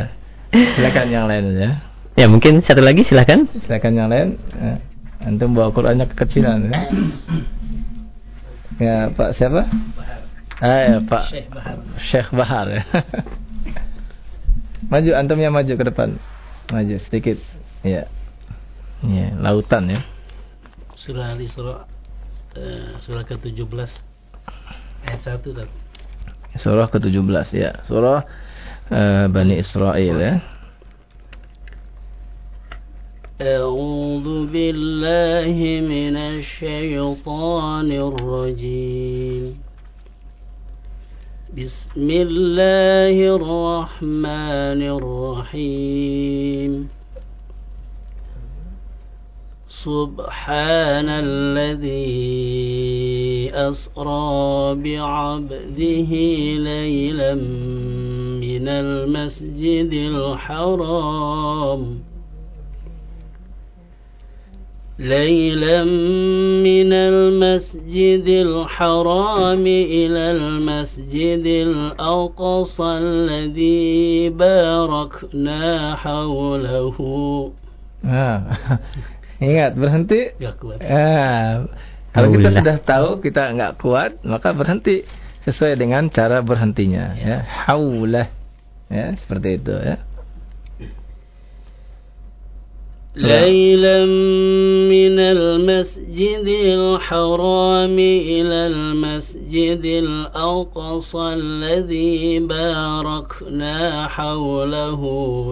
silakan yang lain ya ya mungkin satu lagi silakan silakan yang lain eh. Antum bawa Qurannya kekecilan ya. Ya, Pak siapa? Ah, ya, Pak Syekh Bahar. Syekh Bahar ya. maju antumnya maju ke depan. Maju sedikit. Ya. Ya, lautan ya. Surah Al-Isra uh, surah ke-17 ayat 1 tadi. Surah ke-17 ya. Surah uh, Bani Israel ya. أعوذ بالله من الشيطان الرجيم. بسم الله الرحمن الرحيم. سبحان الذي أسرى بعبده ليلا من المسجد الحرام. ليلا من المسجد الحرام إلى المسجد الأقصى الذي باركنا حوله ah. Ingat berhenti. Gak kuat. Ah. Kalau kita sudah tahu kita nggak kuat, maka berhenti sesuai dengan cara berhentinya. Ya, haulah. Ya, seperti itu ya. ليلا من المسجد الحرام إلى المسجد الأقصى الذي باركنا حوله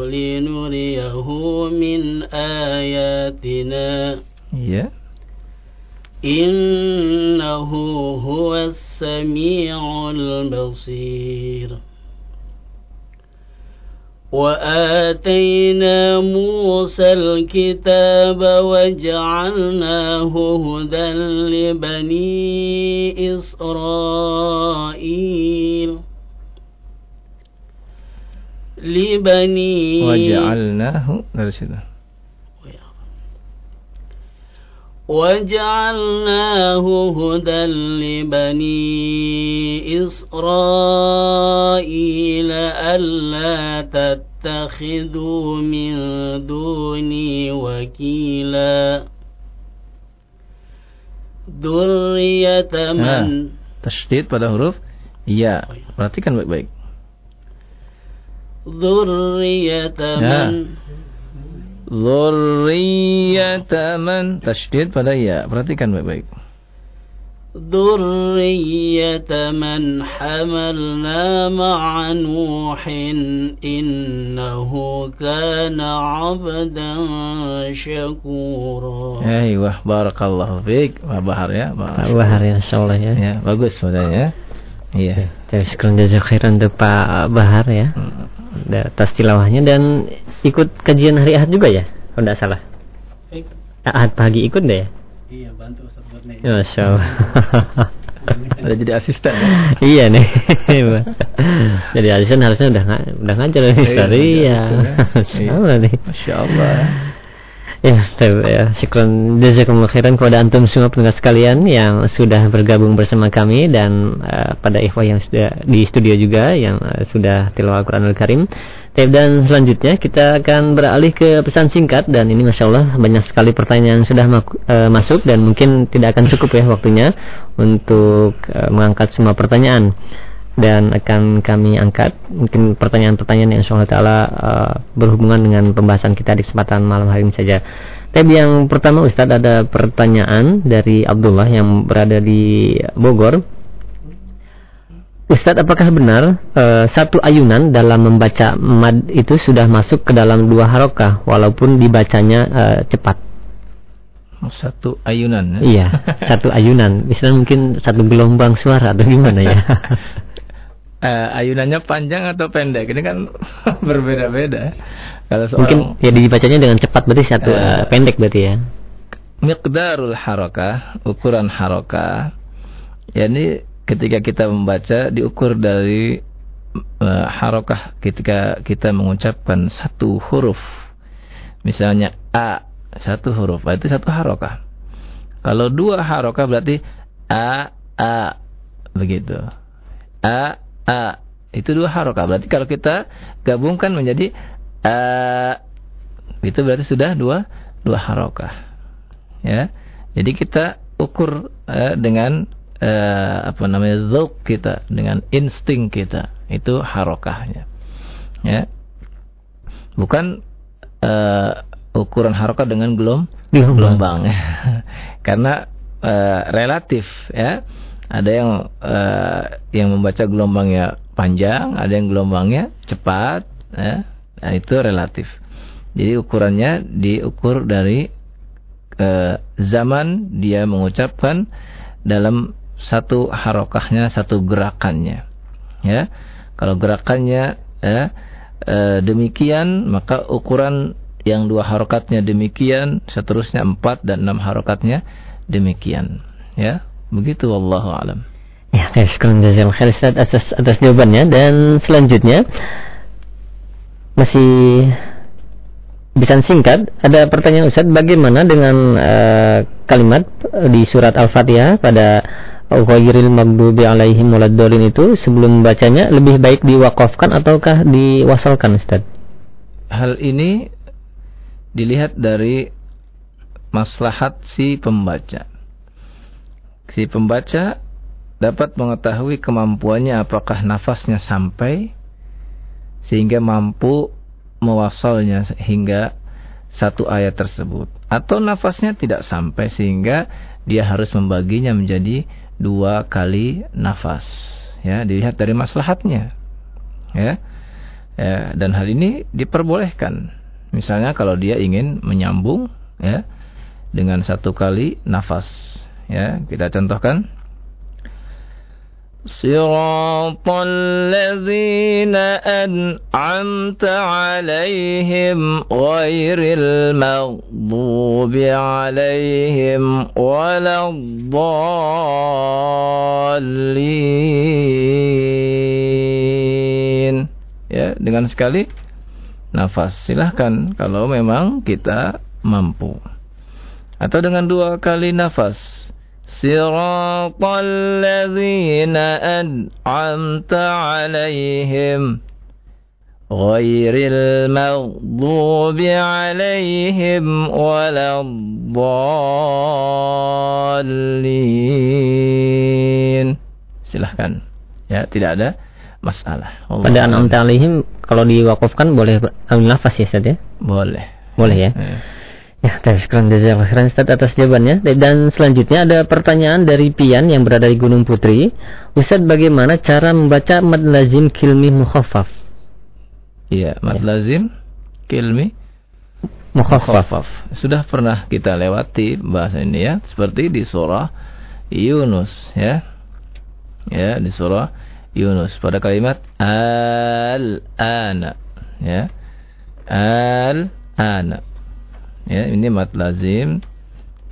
لنريه من آياتنا yeah. إنه هو السميع البصير وآتينا موسى الكتاب وجعلناه هدى لبني إسرائيل. لبني Waja'alnahu dari وجعلناه هدى لبني إسرائيل ألا تتخذوا من دوني وكيلا ذرية من tasydid pada huruf ya. Perhatikan baik-baik. ذرية. من Dzurriyyata man tasydid pada ya. Perhatikan baik-baik. ذرية من حملنا مع نوح إنه كان عبدا شكورا Aiyah, barakallahu fiik. Pak Bahar ya. Pak Bahar ya, insyaallah ya. Ya, bagus sebenarnya. Iya. Terus sekarang jazakhairan untuk Pak Bahar ya. Da- Atas tilawahnya dan ikut kajian hari Ahad juga ya? Kalau tidak salah. Ahad pagi ikut deh ya? Iya, bantu Ustaz Burni. Masya Allah. Udah jadi asisten. iya nih. jadi asisten harusnya udah udah ngajar nih Ustaz. Iya, Iya. iya. Sama nih. Masya Allah. Ya, ya, syukran jazakumullah khairan kepada antum semua pendengar sekalian yang sudah bergabung bersama kami dan eh, pada ikhwah yang sudah di studio juga yang eh, sudah tilawah Al-Qur'anul Karim. Tapi dan selanjutnya kita akan beralih ke pesan singkat dan ini masya Allah banyak sekali pertanyaan sudah eh, masuk dan mungkin tidak akan cukup ya waktunya untuk eh, mengangkat semua pertanyaan dan akan kami angkat mungkin pertanyaan-pertanyaan yang insyaallah taala uh, berhubungan dengan pembahasan kita di kesempatan malam hari ini saja. Tapi yang pertama Ustadz ada pertanyaan dari Abdullah yang berada di Bogor. Ustadz apakah benar uh, satu ayunan dalam membaca mad itu sudah masuk ke dalam dua harokah walaupun dibacanya uh, cepat? Satu ayunan. ya. Iya, satu ayunan. Misalnya mungkin satu gelombang suara atau gimana ya? Eh, ayunannya panjang atau pendek? Ini kan berbeda-beda. Kalau Mungkin seorang ya dibacanya dengan cepat berarti satu Eh, eh, pendek berarti ya. miqdarul harakah, ukuran harakah. yakni ketika kita membaca diukur dari uh, harakah ketika kita mengucapkan satu huruf. Misalnya a satu huruf, berarti satu harakah. Kalau dua harakah berarti a a begitu. A a. Itu dua harakah. Berarti kalau kita gabungkan menjadi a itu berarti sudah dua dua harakah ya. Jadi kita ukur eh, dengan eh, apa namanya zauk kita dengan insting kita. Itu harokahnya. Ya. Bukan eh, ukuran harokah dengan gelom Gelombang. gelombang. Karena eh, relatif ya ada yang eh, yang membaca gelombangnya panjang ada yang gelombangnya cepat ya nah, itu relatif jadi ukurannya diukur dari eh, zaman dia mengucapkan dalam satu harokahnya, satu gerakannya. Ya, kalau gerakannya eh, eh, demikian, maka ukuran yang dua harokatnya demikian, seterusnya empat dan enam harokatnya demikian. Ya, begitu. Wallahu alam. Ya, sekarang jazakallahu khair Ustaz atas atas jawabannya dan selanjutnya masih bisa singkat ada pertanyaan Ustaz bagaimana dengan eh, kalimat di surat Al-Fatihah pada ghairil maghdubi alaihim waladdallin itu sebelum bacanya lebih baik diwakafkan ataukah diwasalkan Ustaz? Hal ini dilihat dari maslahat si pembaca. Si pembaca dapat mengetahui kemampuannya apakah nafasnya sampai sehingga mampu mewasalnya hingga satu ayat tersebut. Atau nafasnya tidak sampai sehingga dia harus membaginya menjadi dua kali nafas. Ya dilihat dari maslahatnya. Ya, ya dan hal ini diperbolehkan. Misalnya kalau dia ingin menyambung ya dengan satu kali nafas ya kita contohkan صراط الذين أنعمت عليهم غير المغضوب عليهم ولا الضالين ya dengan sekali nafas silahkan kalau memang kita mampu atau dengan dua kali nafas صراط الذين أنعمت عليهم غير المغضوب عليهم ولا الضالين silahkan ya tidak ada masalah Allah pada an'amta alaihim kalau diwakafkan boleh nafas ya Ustaz ya boleh boleh ya, ya. Ya, terima kasih khairan Ustaz atas jawabannya. Dan selanjutnya ada pertanyaan dari Pian yang berada di Gunung Putri. Ustaz, bagaimana cara membaca mad lazim kilmi mukhaffaf? Iya, mad ya. lazim kilmi mukhaffaf. Sudah pernah kita lewati bahasa ini ya, seperti di surah Yunus ya. Ya, di surah Yunus pada kalimat al-ana ya. Al-ana ya ini mat lazim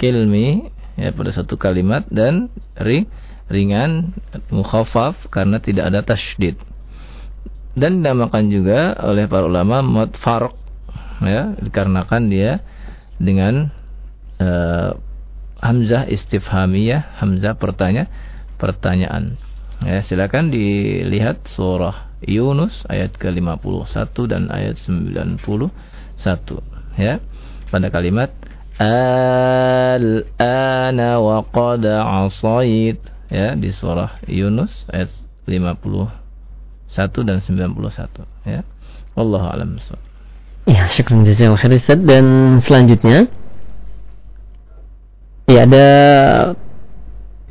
kilmi ya pada satu kalimat dan ring ringan mukhafaf karena tidak ada tasydid. Dan dinamakan juga oleh para ulama mat farq ya dikarenakan dia dengan uh, hamzah istifhamiyah hamzah pertanya pertanyaan. Ya silakan dilihat surah Yunus ayat ke-51 dan ayat 91 ya pada kalimat al-ana wa qad asait ya di surah Yunus ayat 51 dan 91 ya. Wallahu alam Ya, syukran jazakallahu khair dan selanjutnya ya ada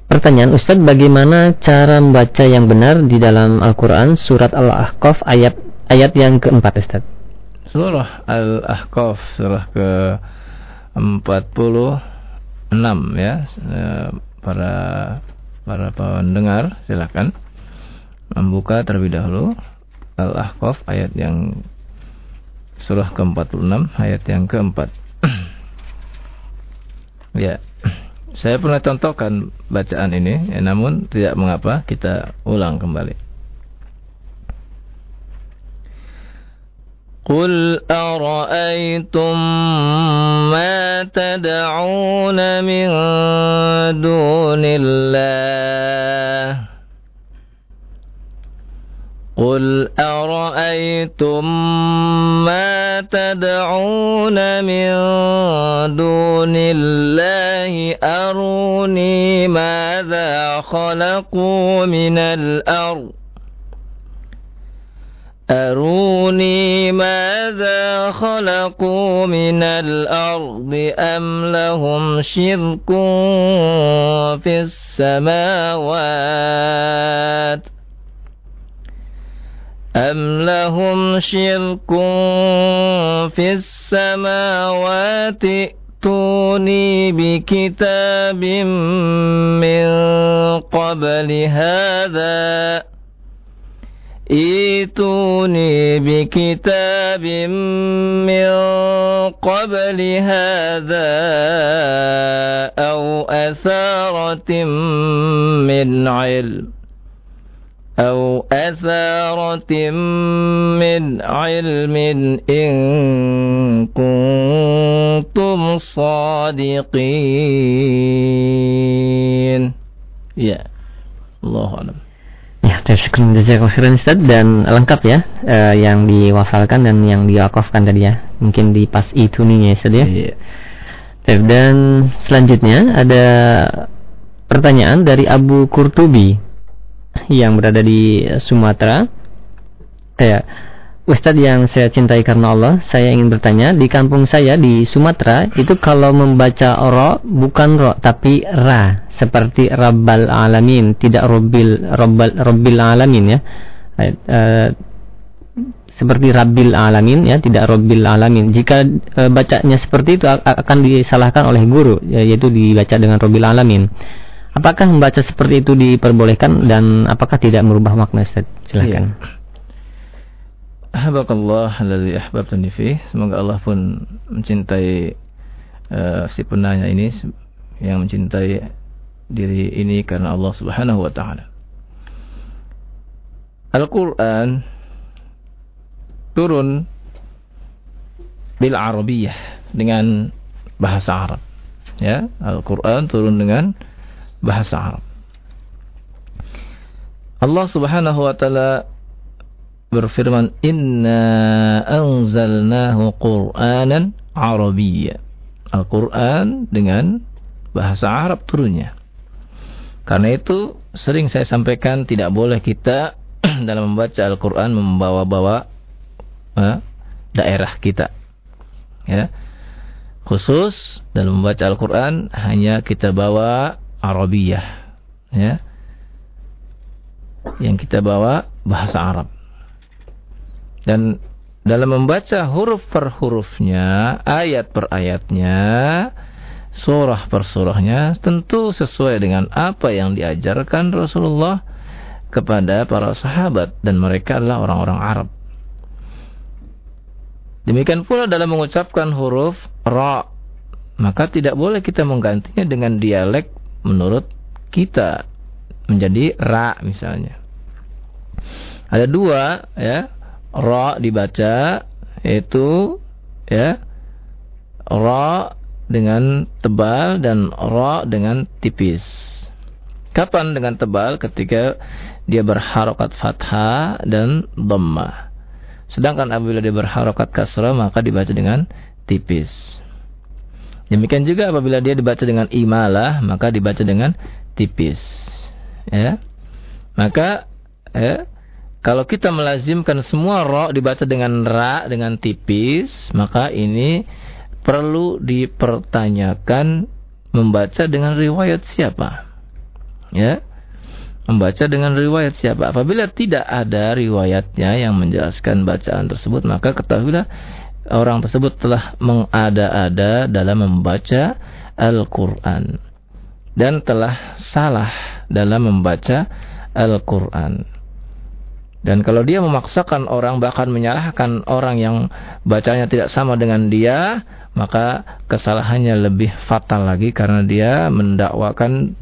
pertanyaan. Ustaz bagaimana cara membaca yang benar di dalam Al-Qur'an surat Al-Ahqaf ayat ayat yang keempat Ustaz surah Al-Ahqaf surah ke 46 ya. Eh, para para pendengar silakan membuka terlebih dahulu Al-Ahqaf ayat yang surah ke-46 ayat yang keempat. Ya saya pernah contohkan bacaan ini ya, namun tidak mengapa kita ulang kembali قل أرأيتم ما تدعون من دون الله؟ قل أرأيتم ما تدعون من دون الله؟ أروني ماذا خلقوا من الأرض؟ أروني ماذا خلقوا من الأرض أم لهم شرك في السماوات أم لهم شرك في السماوات ائتوني بكتاب من قبل هذا ائتوني بكتاب من قبل هذا أو أثارة من علم أو أثارة من علم إن كنتم صادقين يا. الله أعلم Ya, terima kasih Ustaz dan lengkap ya uh, yang diwasalkan dan yang diwakafkan tadi ya. Mungkin di pas itu nih ya Ustaz ya. Iya. Dan selanjutnya ada pertanyaan dari Abu Kurtubi yang berada di Sumatera. Ya, Ustadz yang saya cintai karena Allah, saya ingin bertanya, di kampung saya di Sumatera, itu kalau membaca ro bukan ro tapi ra, seperti Rabbal Alamin, tidak Robbil Rabbal Rabbil Alamin ya. Uh, seperti Rabbil Alamin ya, tidak Rabbil Alamin. Jika uh, bacanya seperti itu akan disalahkan oleh guru, yaitu dibaca dengan Rabbil Alamin. Apakah membaca seperti itu diperbolehkan dan apakah tidak merubah makna Ustaz? Silakan. Iya. Habakallah alladzi ahbabtani fi. Semoga Allah pun mencintai uh, si penanya ini yang mencintai diri ini karena Allah Subhanahu wa taala. Al-Qur'an turun bil Arabiyah dengan bahasa Arab. Ya, Al-Qur'an turun dengan bahasa Arab. Allah Subhanahu wa taala berfirman inna anzalnahu qur'anan arabiyya. Al-Qur'an dengan bahasa Arab turunnya. Karena itu sering saya sampaikan tidak boleh kita dalam membaca Al-Qur'an membawa-bawa eh, daerah kita. Ya. Khusus dalam membaca Al-Qur'an hanya kita bawa Arabiyah ya. Yang kita bawa bahasa Arab dan dalam membaca huruf per hurufnya, ayat per ayatnya, surah per surahnya, tentu sesuai dengan apa yang diajarkan Rasulullah kepada para sahabat dan mereka adalah orang-orang Arab. Demikian pula dalam mengucapkan huruf ra, maka tidak boleh kita menggantinya dengan dialek menurut kita menjadi ra misalnya. Ada dua ya ra dibaca yaitu ya ra dengan tebal dan ra dengan tipis. Kapan dengan tebal? Ketika dia berharokat fathah dan dhammah. Sedangkan apabila dia berharokat kasrah maka dibaca dengan tipis. Demikian juga apabila dia dibaca dengan imalah maka dibaca dengan tipis. Ya. Maka ya, kalau kita melazimkan semua ro dibaca dengan ra dengan tipis, maka ini perlu dipertanyakan membaca dengan riwayat siapa. Ya. Membaca dengan riwayat siapa? Apabila tidak ada riwayatnya yang menjelaskan bacaan tersebut, maka ketahuilah orang tersebut telah mengada-ada dalam membaca Al-Qur'an dan telah salah dalam membaca Al-Qur'an. Dan kalau dia memaksakan orang bahkan menyalahkan orang yang bacanya tidak sama dengan dia, maka kesalahannya lebih fatal lagi karena dia mendakwakan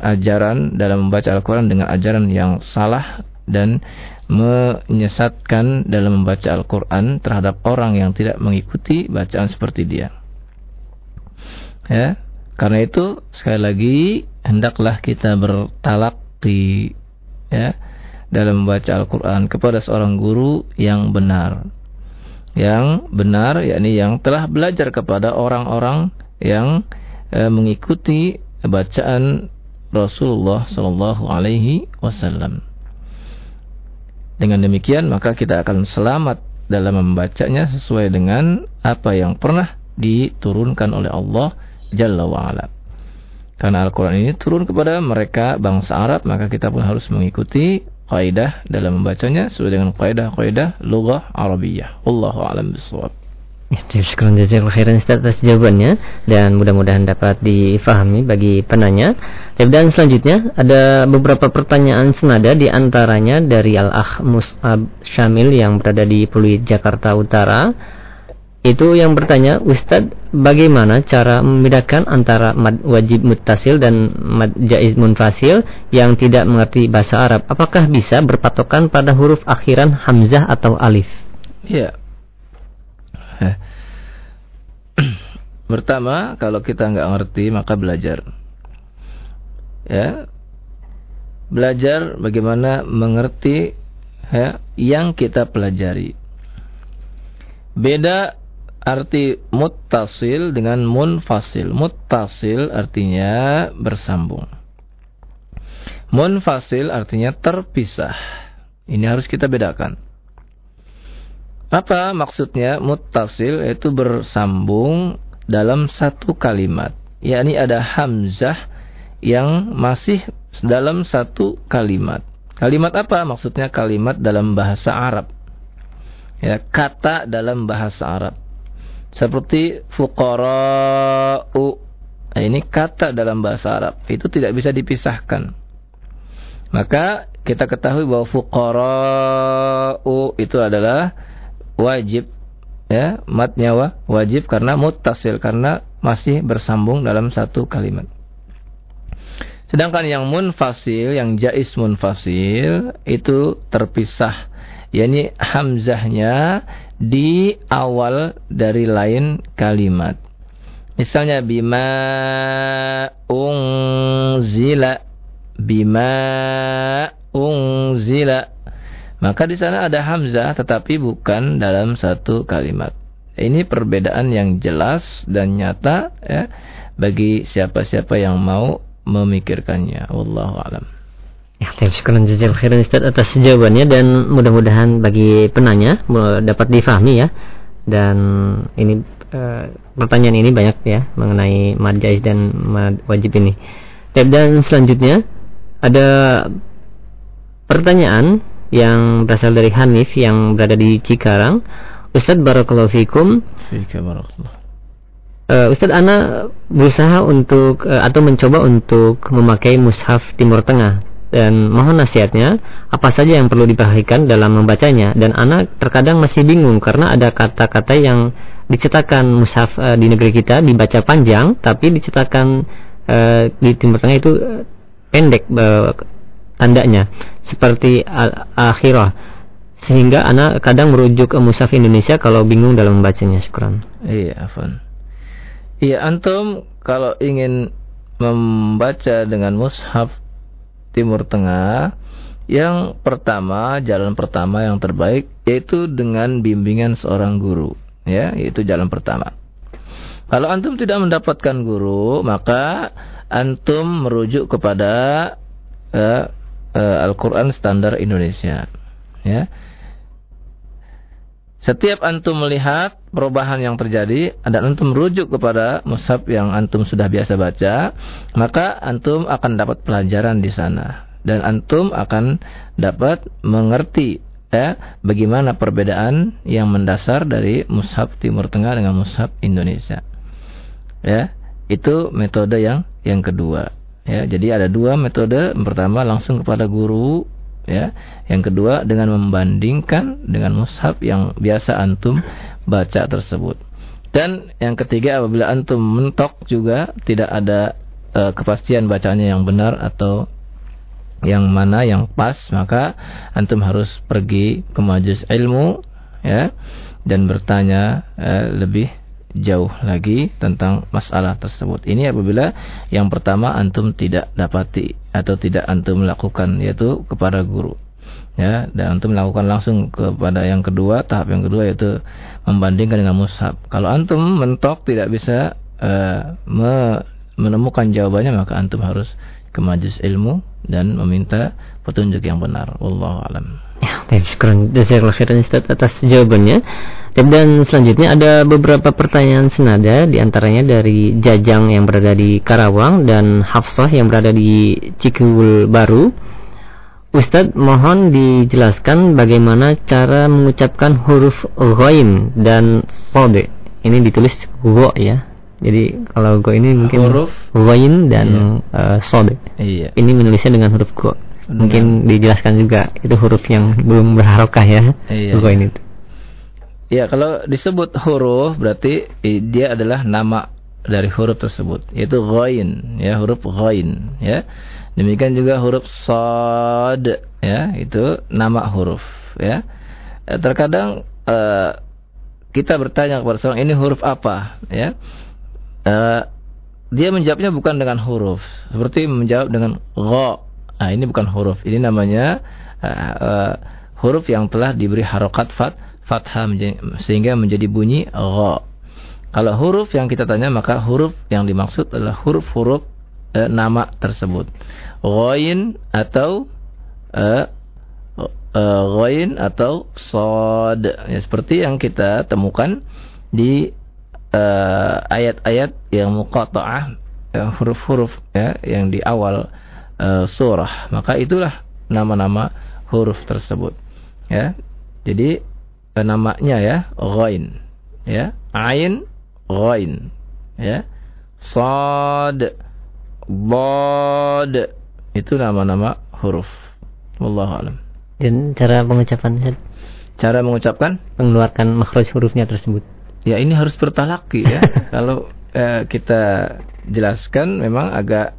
ajaran dalam membaca Al-Quran dengan ajaran yang salah dan menyesatkan dalam membaca Al-Quran terhadap orang yang tidak mengikuti bacaan seperti dia. Ya, karena itu sekali lagi hendaklah kita bertalaki ya dalam membaca Al-Quran kepada seorang guru yang benar. Yang benar, yakni yang telah belajar kepada orang-orang yang e, mengikuti bacaan Rasulullah Sallallahu Alaihi Wasallam. Dengan demikian maka kita akan selamat dalam membacanya sesuai dengan apa yang pernah diturunkan oleh Allah Jalla wa'ala. Karena Al-Quran ini turun kepada mereka bangsa Arab, maka kita pun harus mengikuti kaidah dalam membacanya sesuai dengan kaidah-kaidah lughah Arabiyah. Wallahu a'lam bishawab. Ya, sekarang jazakallahu khairan atas jawabannya dan mudah-mudahan dapat difahami bagi penanya. Dan selanjutnya ada beberapa pertanyaan senada di antaranya dari Al-Akh Mus'ab Syamil yang berada di Pluit Jakarta Utara. Itu yang bertanya, Ustadz, bagaimana cara membedakan antara mad wajib muttasil dan mad jaiz munfasil yang tidak mengerti bahasa Arab? Apakah bisa berpatokan pada huruf akhiran hamzah atau alif? Ya. Pertama, kalau kita nggak ngerti maka belajar. Ya. Belajar bagaimana mengerti ya, yang kita pelajari. Beda arti muttasil dengan munfasil. Muttasil artinya bersambung. Munfasil artinya terpisah. Ini harus kita bedakan. Apa maksudnya muttasil yaitu bersambung dalam satu kalimat. yakni ada hamzah yang masih dalam satu kalimat. Kalimat apa? Maksudnya kalimat dalam bahasa Arab. Ya, kata dalam bahasa Arab seperti fuqara'u Nah, ini kata dalam bahasa Arab itu tidak bisa dipisahkan. Maka kita ketahui bahwa fuqara'u itu adalah wajib ya, matnya wa, wajib karena muttasil karena masih bersambung dalam satu kalimat. Sedangkan yang munfasil, yang jais munfasil itu terpisah. yakni hamzahnya di awal dari lain kalimat. Misalnya bima unzila bima unzila maka di sana ada hamzah tetapi bukan dalam satu kalimat. Ini perbedaan yang jelas dan nyata ya bagi siapa-siapa yang mau memikirkannya. Wallahu alam. Ya, terima kasih jazil khairan Ustaz atas jawabannya dan mudah-mudahan bagi penanya dapat difahami ya. Dan ini uh, pertanyaan ini banyak ya mengenai mad jaiz dan mad wajib ini. Dan selanjutnya ada pertanyaan yang berasal dari Hanif yang berada di Cikarang. Ustadz Barakallahu Fikum. Fika barakallahu. Uh, Ustadz Ana berusaha untuk uh, atau mencoba untuk memakai mushaf Timur Tengah dan mohon nasihatnya apa saja yang perlu diperhatikan dalam membacanya dan Ana terkadang masih bingung karena ada kata-kata yang dicetakan mushaf uh, di negeri kita dibaca panjang tapi dicetakan uh, di Timur Tengah itu uh, pendek uh, tandanya seperti al-akhirah sehingga anak kadang merujuk ke mushaf Indonesia kalau bingung dalam membacanya syukran. Iya, afan. Iya, antum kalau ingin membaca dengan mushaf Timur Tengah yang pertama, jalan pertama yang terbaik yaitu dengan bimbingan seorang guru, ya, yaitu jalan pertama. Kalau antum tidak mendapatkan guru, maka antum merujuk kepada uh, uh, Al-Quran standar Indonesia. Ya. Setiap antum melihat perubahan yang terjadi dan antum merujuk kepada mushaf yang antum sudah biasa baca, maka antum akan dapat pelajaran di sana dan antum akan dapat mengerti ya bagaimana perbedaan yang mendasar dari mushaf Timur Tengah dengan mushaf Indonesia. Ya, itu metode yang yang kedua. Ya, jadi ada dua metode. Pertama langsung kepada guru, ya. Yang kedua dengan membandingkan dengan mushaf yang biasa antum baca tersebut. Dan yang ketiga apabila antum mentok juga tidak ada uh, kepastian bacanya yang benar atau yang mana yang pas, maka antum harus pergi ke majelis ilmu ya dan bertanya uh, lebih jauh lagi tentang masalah tersebut. Ini apabila yang pertama antum tidak dapati atau tidak antum lakukan yaitu kepada guru. Ya, dan antum melakukan langsung kepada yang kedua, tahap yang kedua yaitu membandingkan dengan mushaf. Kalau antum mentok tidak bisa uh, me menemukan jawabannya maka antum harus ke majelis ilmu dan meminta petunjuk yang benar. Wallahu alam. Ya, baik, syukur jazakallahu khairan atas jawabannya. Dan selanjutnya ada beberapa pertanyaan senada di antaranya dari Jajang yang berada di Karawang dan Hafsah yang berada di Cikul Baru. Ustadz mohon dijelaskan bagaimana cara mengucapkan huruf ghain dan sode. Ini ditulis go ya. Jadi kalau go ini mungkin huruf ghain dan iya. uh, sode. Iya. Ini menulisnya dengan huruf go. Mungkin dijelaskan juga itu huruf yang belum berharokah ya. Iya. Go ini. Ya, kalau disebut huruf berarti eh, dia adalah nama dari huruf tersebut, yaitu ghain, ya, huruf ghain, ya. Demikian juga huruf sad, ya, itu nama huruf, ya. Eh, terkadang uh, kita bertanya kepada seorang ini huruf apa, ya. Uh, dia menjawabnya bukan dengan huruf, seperti menjawab dengan gha. Nah, ini bukan huruf, ini namanya uh, uh, huruf yang telah diberi harokat fat fathah sehingga menjadi bunyi gha. Kalau huruf yang kita tanya maka huruf yang dimaksud adalah huruf-huruf e, nama tersebut. Ghain atau ghain atau sad. Ya, seperti yang kita temukan di ayat-ayat yang muqatta'ah huruf-huruf ya yang di awal e, surah. Maka itulah nama-nama huruf tersebut. Ya. Jadi namanya ya ghain ya ain ghain ya sad, bod. Itu nama-nama huruf. Wallahu alam. Dan cara pengucapan? Cara mengucapkan? Mengeluarkan makhraj hurufnya tersebut. Ya ini harus bertalaki ya. Kalau eh, kita jelaskan memang agak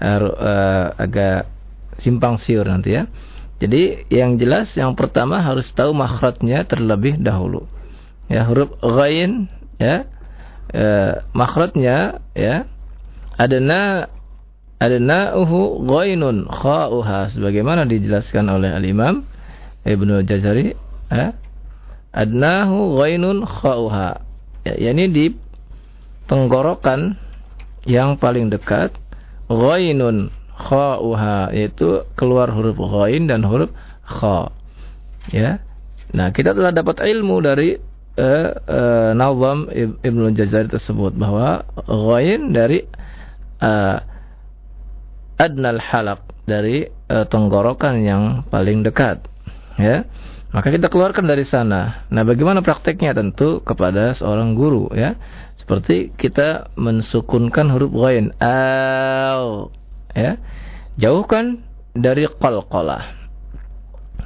uh, agak simpang siur nanti ya. Jadi yang jelas yang pertama harus tahu makhrajnya terlebih dahulu. Ya huruf ghain ya uh, makhrajnya ya adana adna'uhu ghainun kha'uha sebagaimana dijelaskan oleh al-Imam Ibnu Jazari ya adnahu ghainun kha'uha ya yakni di tenggorokan yang paling dekat ghainun kha'uha yaitu keluar huruf ghain dan huruf kha. Ya. Nah, kita telah dapat ilmu dari uh, uh, Nazam Ibnu Jazari tersebut bahwa ghain dari uh, adnal halaq dari uh, tenggorokan yang paling dekat. Ya. Maka kita keluarkan dari sana. Nah, bagaimana prakteknya? Tentu kepada seorang guru ya. Seperti kita mensukunkan huruf ghain. Al. Ya. Jauhkan dari qalqalah.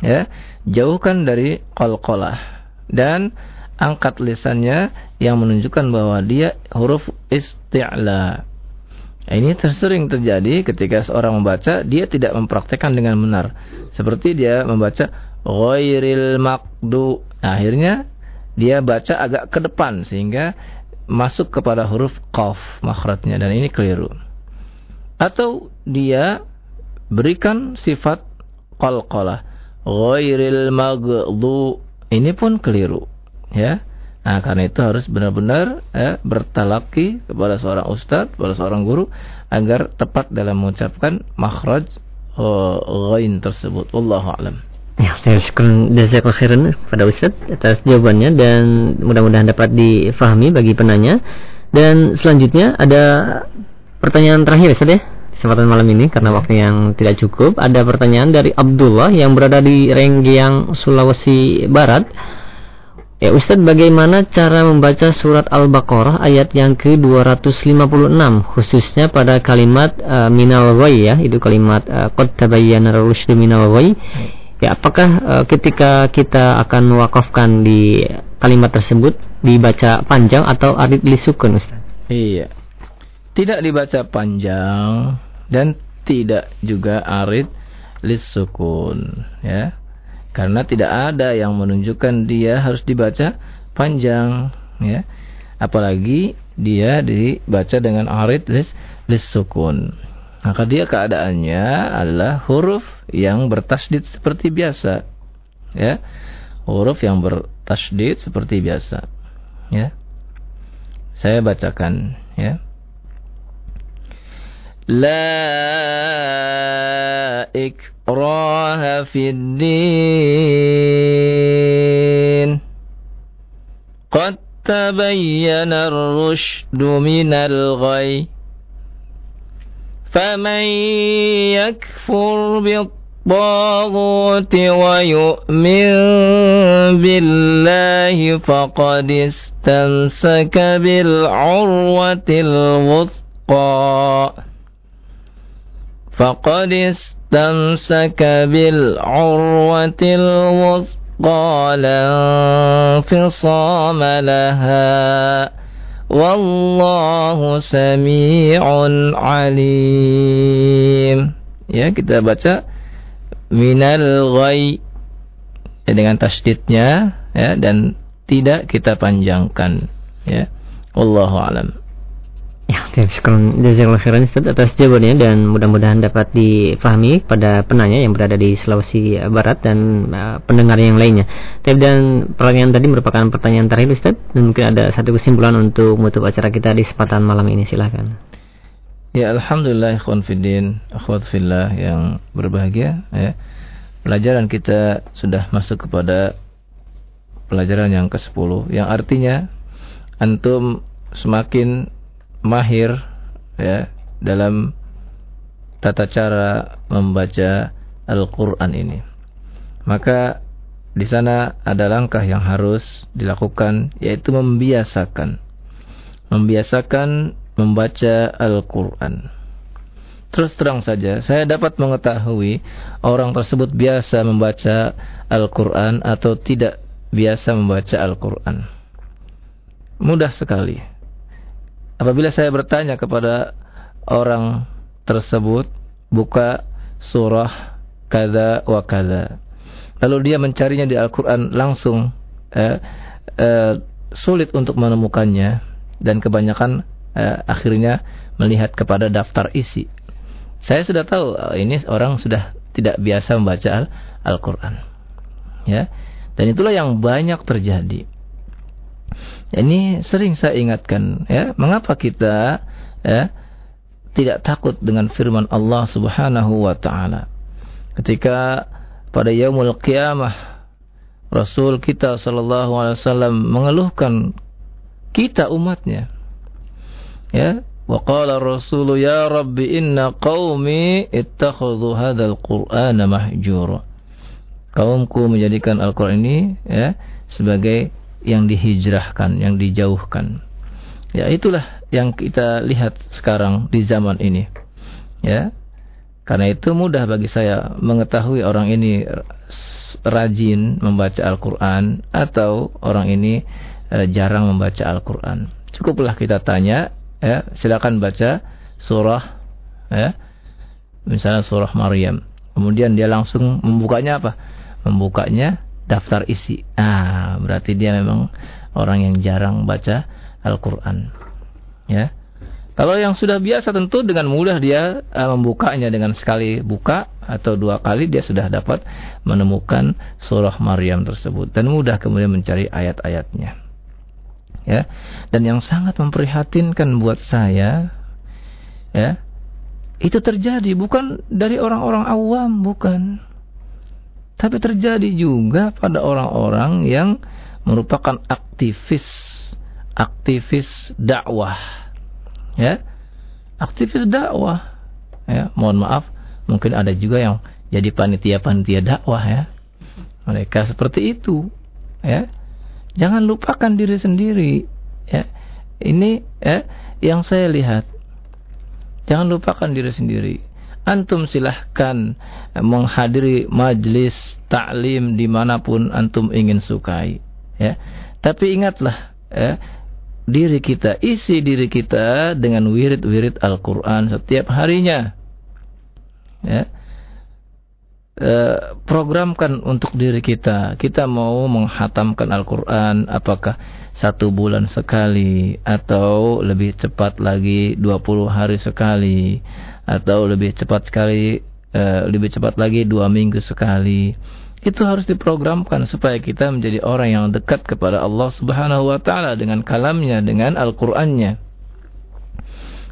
Ya. Jauhkan dari qalqalah. Dan angkat lisannya yang menunjukkan bahwa dia huruf isti'la. Ini tersering terjadi ketika seorang membaca, dia tidak mempraktekkan dengan benar. Seperti dia membaca ghairil maqdu. Nah, akhirnya dia baca agak ke depan sehingga masuk kepada huruf qaf makhrajnya dan ini keliru. Atau dia berikan sifat qalqalah ghairil maghdu ini pun keliru ya. Nah, karena itu harus benar-benar eh, bertalaki kepada seorang ustadz, kepada seorang guru agar tepat dalam mengucapkan makhraj ghain tersebut. Wallahu a'lam. Ya, saya syukur jazakallahu khairan pada Ustaz atas jawabannya dan mudah-mudahan dapat difahami bagi penanya. Dan selanjutnya ada pertanyaan terakhir Ustaz ya kesempatan malam ini karena waktu yang tidak cukup. Ada pertanyaan dari Abdullah yang berada di Renggiang, Sulawesi Barat. Ya Ustadz bagaimana cara membaca surat Al-Baqarah ayat yang ke-256 khususnya pada kalimat uh, minal ghai ya itu kalimat uh, qad tabayyana rusydu minal ghai Ya, apakah uh, ketika kita akan mewakafkan di kalimat tersebut dibaca panjang atau arid lisukun Ustaz? Iya. Tidak dibaca panjang dan tidak juga arid lisukun, ya. Karena tidak ada yang menunjukkan dia harus dibaca panjang, ya. Apalagi dia dibaca dengan arid lis lisukun. Maka dia keadaannya adalah huruf yang bertasdid seperti biasa. Ya. Huruf yang bertasdid seperti biasa. Ya. Saya bacakan ya. La ikraha fid din. Qad tabayyana ar-rusydu minal ghayy. فمن يكفر بالطاغوت ويؤمن بالله فقد استمسك بالعروة الوثقى فقد استمسك بالعروة الوثقى لا انفصام لها Wallahu sami'un alim. Ya, kita baca minal ghai ya, dengan tasdidnya ya dan tidak kita panjangkan ya. Wallahu alam. Ya, sekarang jazakallahu khairan Ustaz atas jawabannya dan mudah-mudahan dapat difahami pada penanya yang berada di Sulawesi Barat dan uh, pendengar yang lainnya. Tapi dan pertanyaan tadi merupakan pertanyaan terakhir Ustaz dan mungkin ada satu kesimpulan untuk menutup acara kita di kesempatan malam ini silahkan. Ya alhamdulillah ikhwan fiddin, akhwat fillah yang berbahagia ya. Pelajaran kita sudah masuk kepada pelajaran yang ke-10 yang artinya antum semakin mahir ya dalam tata cara membaca Al-Qur'an ini. Maka di sana ada langkah yang harus dilakukan yaitu membiasakan. Membiasakan membaca Al-Quran. Terus terang saja, saya dapat mengetahui orang tersebut biasa membaca Al-Quran atau tidak biasa membaca Al-Quran. Mudah sekali. Apabila saya bertanya kepada orang tersebut, buka surah kada wa kada. Lalu dia mencarinya di Al-Quran langsung eh, eh, sulit untuk menemukannya dan kebanyakan eh, akhirnya melihat kepada daftar isi. Saya sudah tahu eh, ini orang sudah tidak biasa membaca Al-Qur'an. ya. Dan itulah yang banyak terjadi. Ini sering saya ingatkan ya, mengapa kita ya tidak takut dengan firman Allah Subhanahu wa taala. Ketika pada yaumul qiyamah Rasul kita sallallahu alaihi wasallam mengeluhkan kita umatnya ya. Wa qala rasulu ya rabbi inna qaumi ittakhadhu hadzal qur'ana mahjura. Kaumku menjadikan Al-Qur'an ini ya sebagai yang dihijrahkan yang dijauhkan. Ya itulah yang kita lihat sekarang di zaman ini. Ya karena itu mudah bagi saya mengetahui orang ini rajin membaca Al-Quran atau orang ini eh, jarang membaca Al-Quran. Cukuplah kita tanya ya silakan baca surah ya misalnya surah Maryam. Kemudian dia langsung membukanya apa? Membukanya daftar isi. Ah berarti dia memang orang yang jarang baca Al-Qur'an. Ya. Kalau yang sudah biasa tentu dengan mudah dia uh, membukanya dengan sekali buka atau dua kali dia sudah dapat menemukan surah Maryam tersebut dan mudah kemudian mencari ayat-ayatnya. Ya. Dan yang sangat memprihatinkan buat saya ya itu terjadi bukan dari orang-orang awam bukan tapi terjadi juga pada orang-orang yang merupakan aktivis aktivis dakwah ya aktivis dakwah ya mohon maaf mungkin ada juga yang jadi panitia-panitia dakwah ya mereka seperti itu ya Jangan lupakan diri sendiri. Ya. Ini ya, yang saya lihat. Jangan lupakan diri sendiri. Antum silahkan menghadiri majlis taklim di mana pun antum ingin sukai. Ya. Tapi ingatlah, ya, diri kita, isi diri kita dengan wirid-wirid Al-Quran setiap harinya. Ya Eh, programkan untuk diri kita. Kita mau menghatamkan Al-Quran apakah satu bulan sekali atau lebih cepat lagi 20 hari sekali atau lebih cepat sekali uh, lebih cepat lagi dua minggu sekali. Itu harus diprogramkan supaya kita menjadi orang yang dekat kepada Allah Subhanahu wa taala dengan kalamnya, dengan Al-Qur'annya.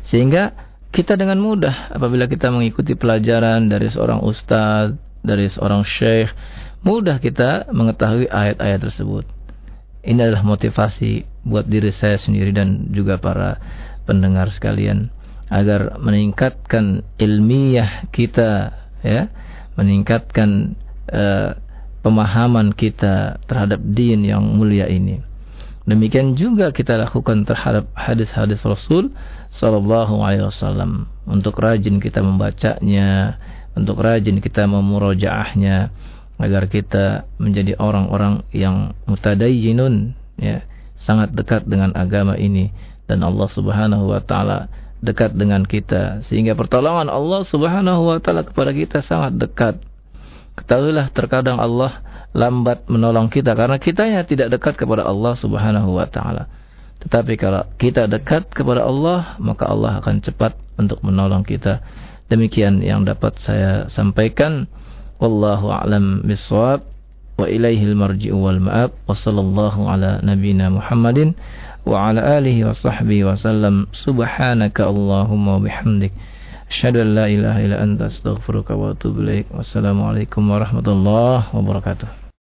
Sehingga kita dengan mudah apabila kita mengikuti pelajaran dari seorang ustadz dari seorang syekh, mudah kita mengetahui ayat-ayat tersebut. Ini adalah motivasi buat diri saya sendiri dan juga para pendengar sekalian agar meningkatkan ilmiah kita ya, meningkatkan uh, pemahaman kita terhadap din yang mulia ini. Demikian juga kita lakukan terhadap hadis-hadis Rasul sallallahu alaihi wasallam untuk rajin kita membacanya, untuk rajin kita memurojaahnya agar kita menjadi orang-orang yang mutadayyinun ya sangat dekat dengan agama ini dan Allah Subhanahu wa taala dekat dengan kita sehingga pertolongan Allah Subhanahu wa taala kepada kita sangat dekat. Ketahuilah terkadang Allah lambat menolong kita karena kitanya tidak dekat kepada Allah Subhanahu wa taala. Tetapi kalau kita dekat kepada Allah, maka Allah akan cepat untuk menolong kita. Demikian yang dapat saya sampaikan. Wallahu a'lam bishawab. Wa ilaihil marji'u wal ma'ab. Ala nabina Muhammadin wa ala alihi wa sahbihi wa sallam. Subhanaka Allahumma wa bihamdik. Asyhadu an la ilaha illa anta astaghfiruka wa atubu ilaik. Wassalamualaikum warahmatullahi wabarakatuh.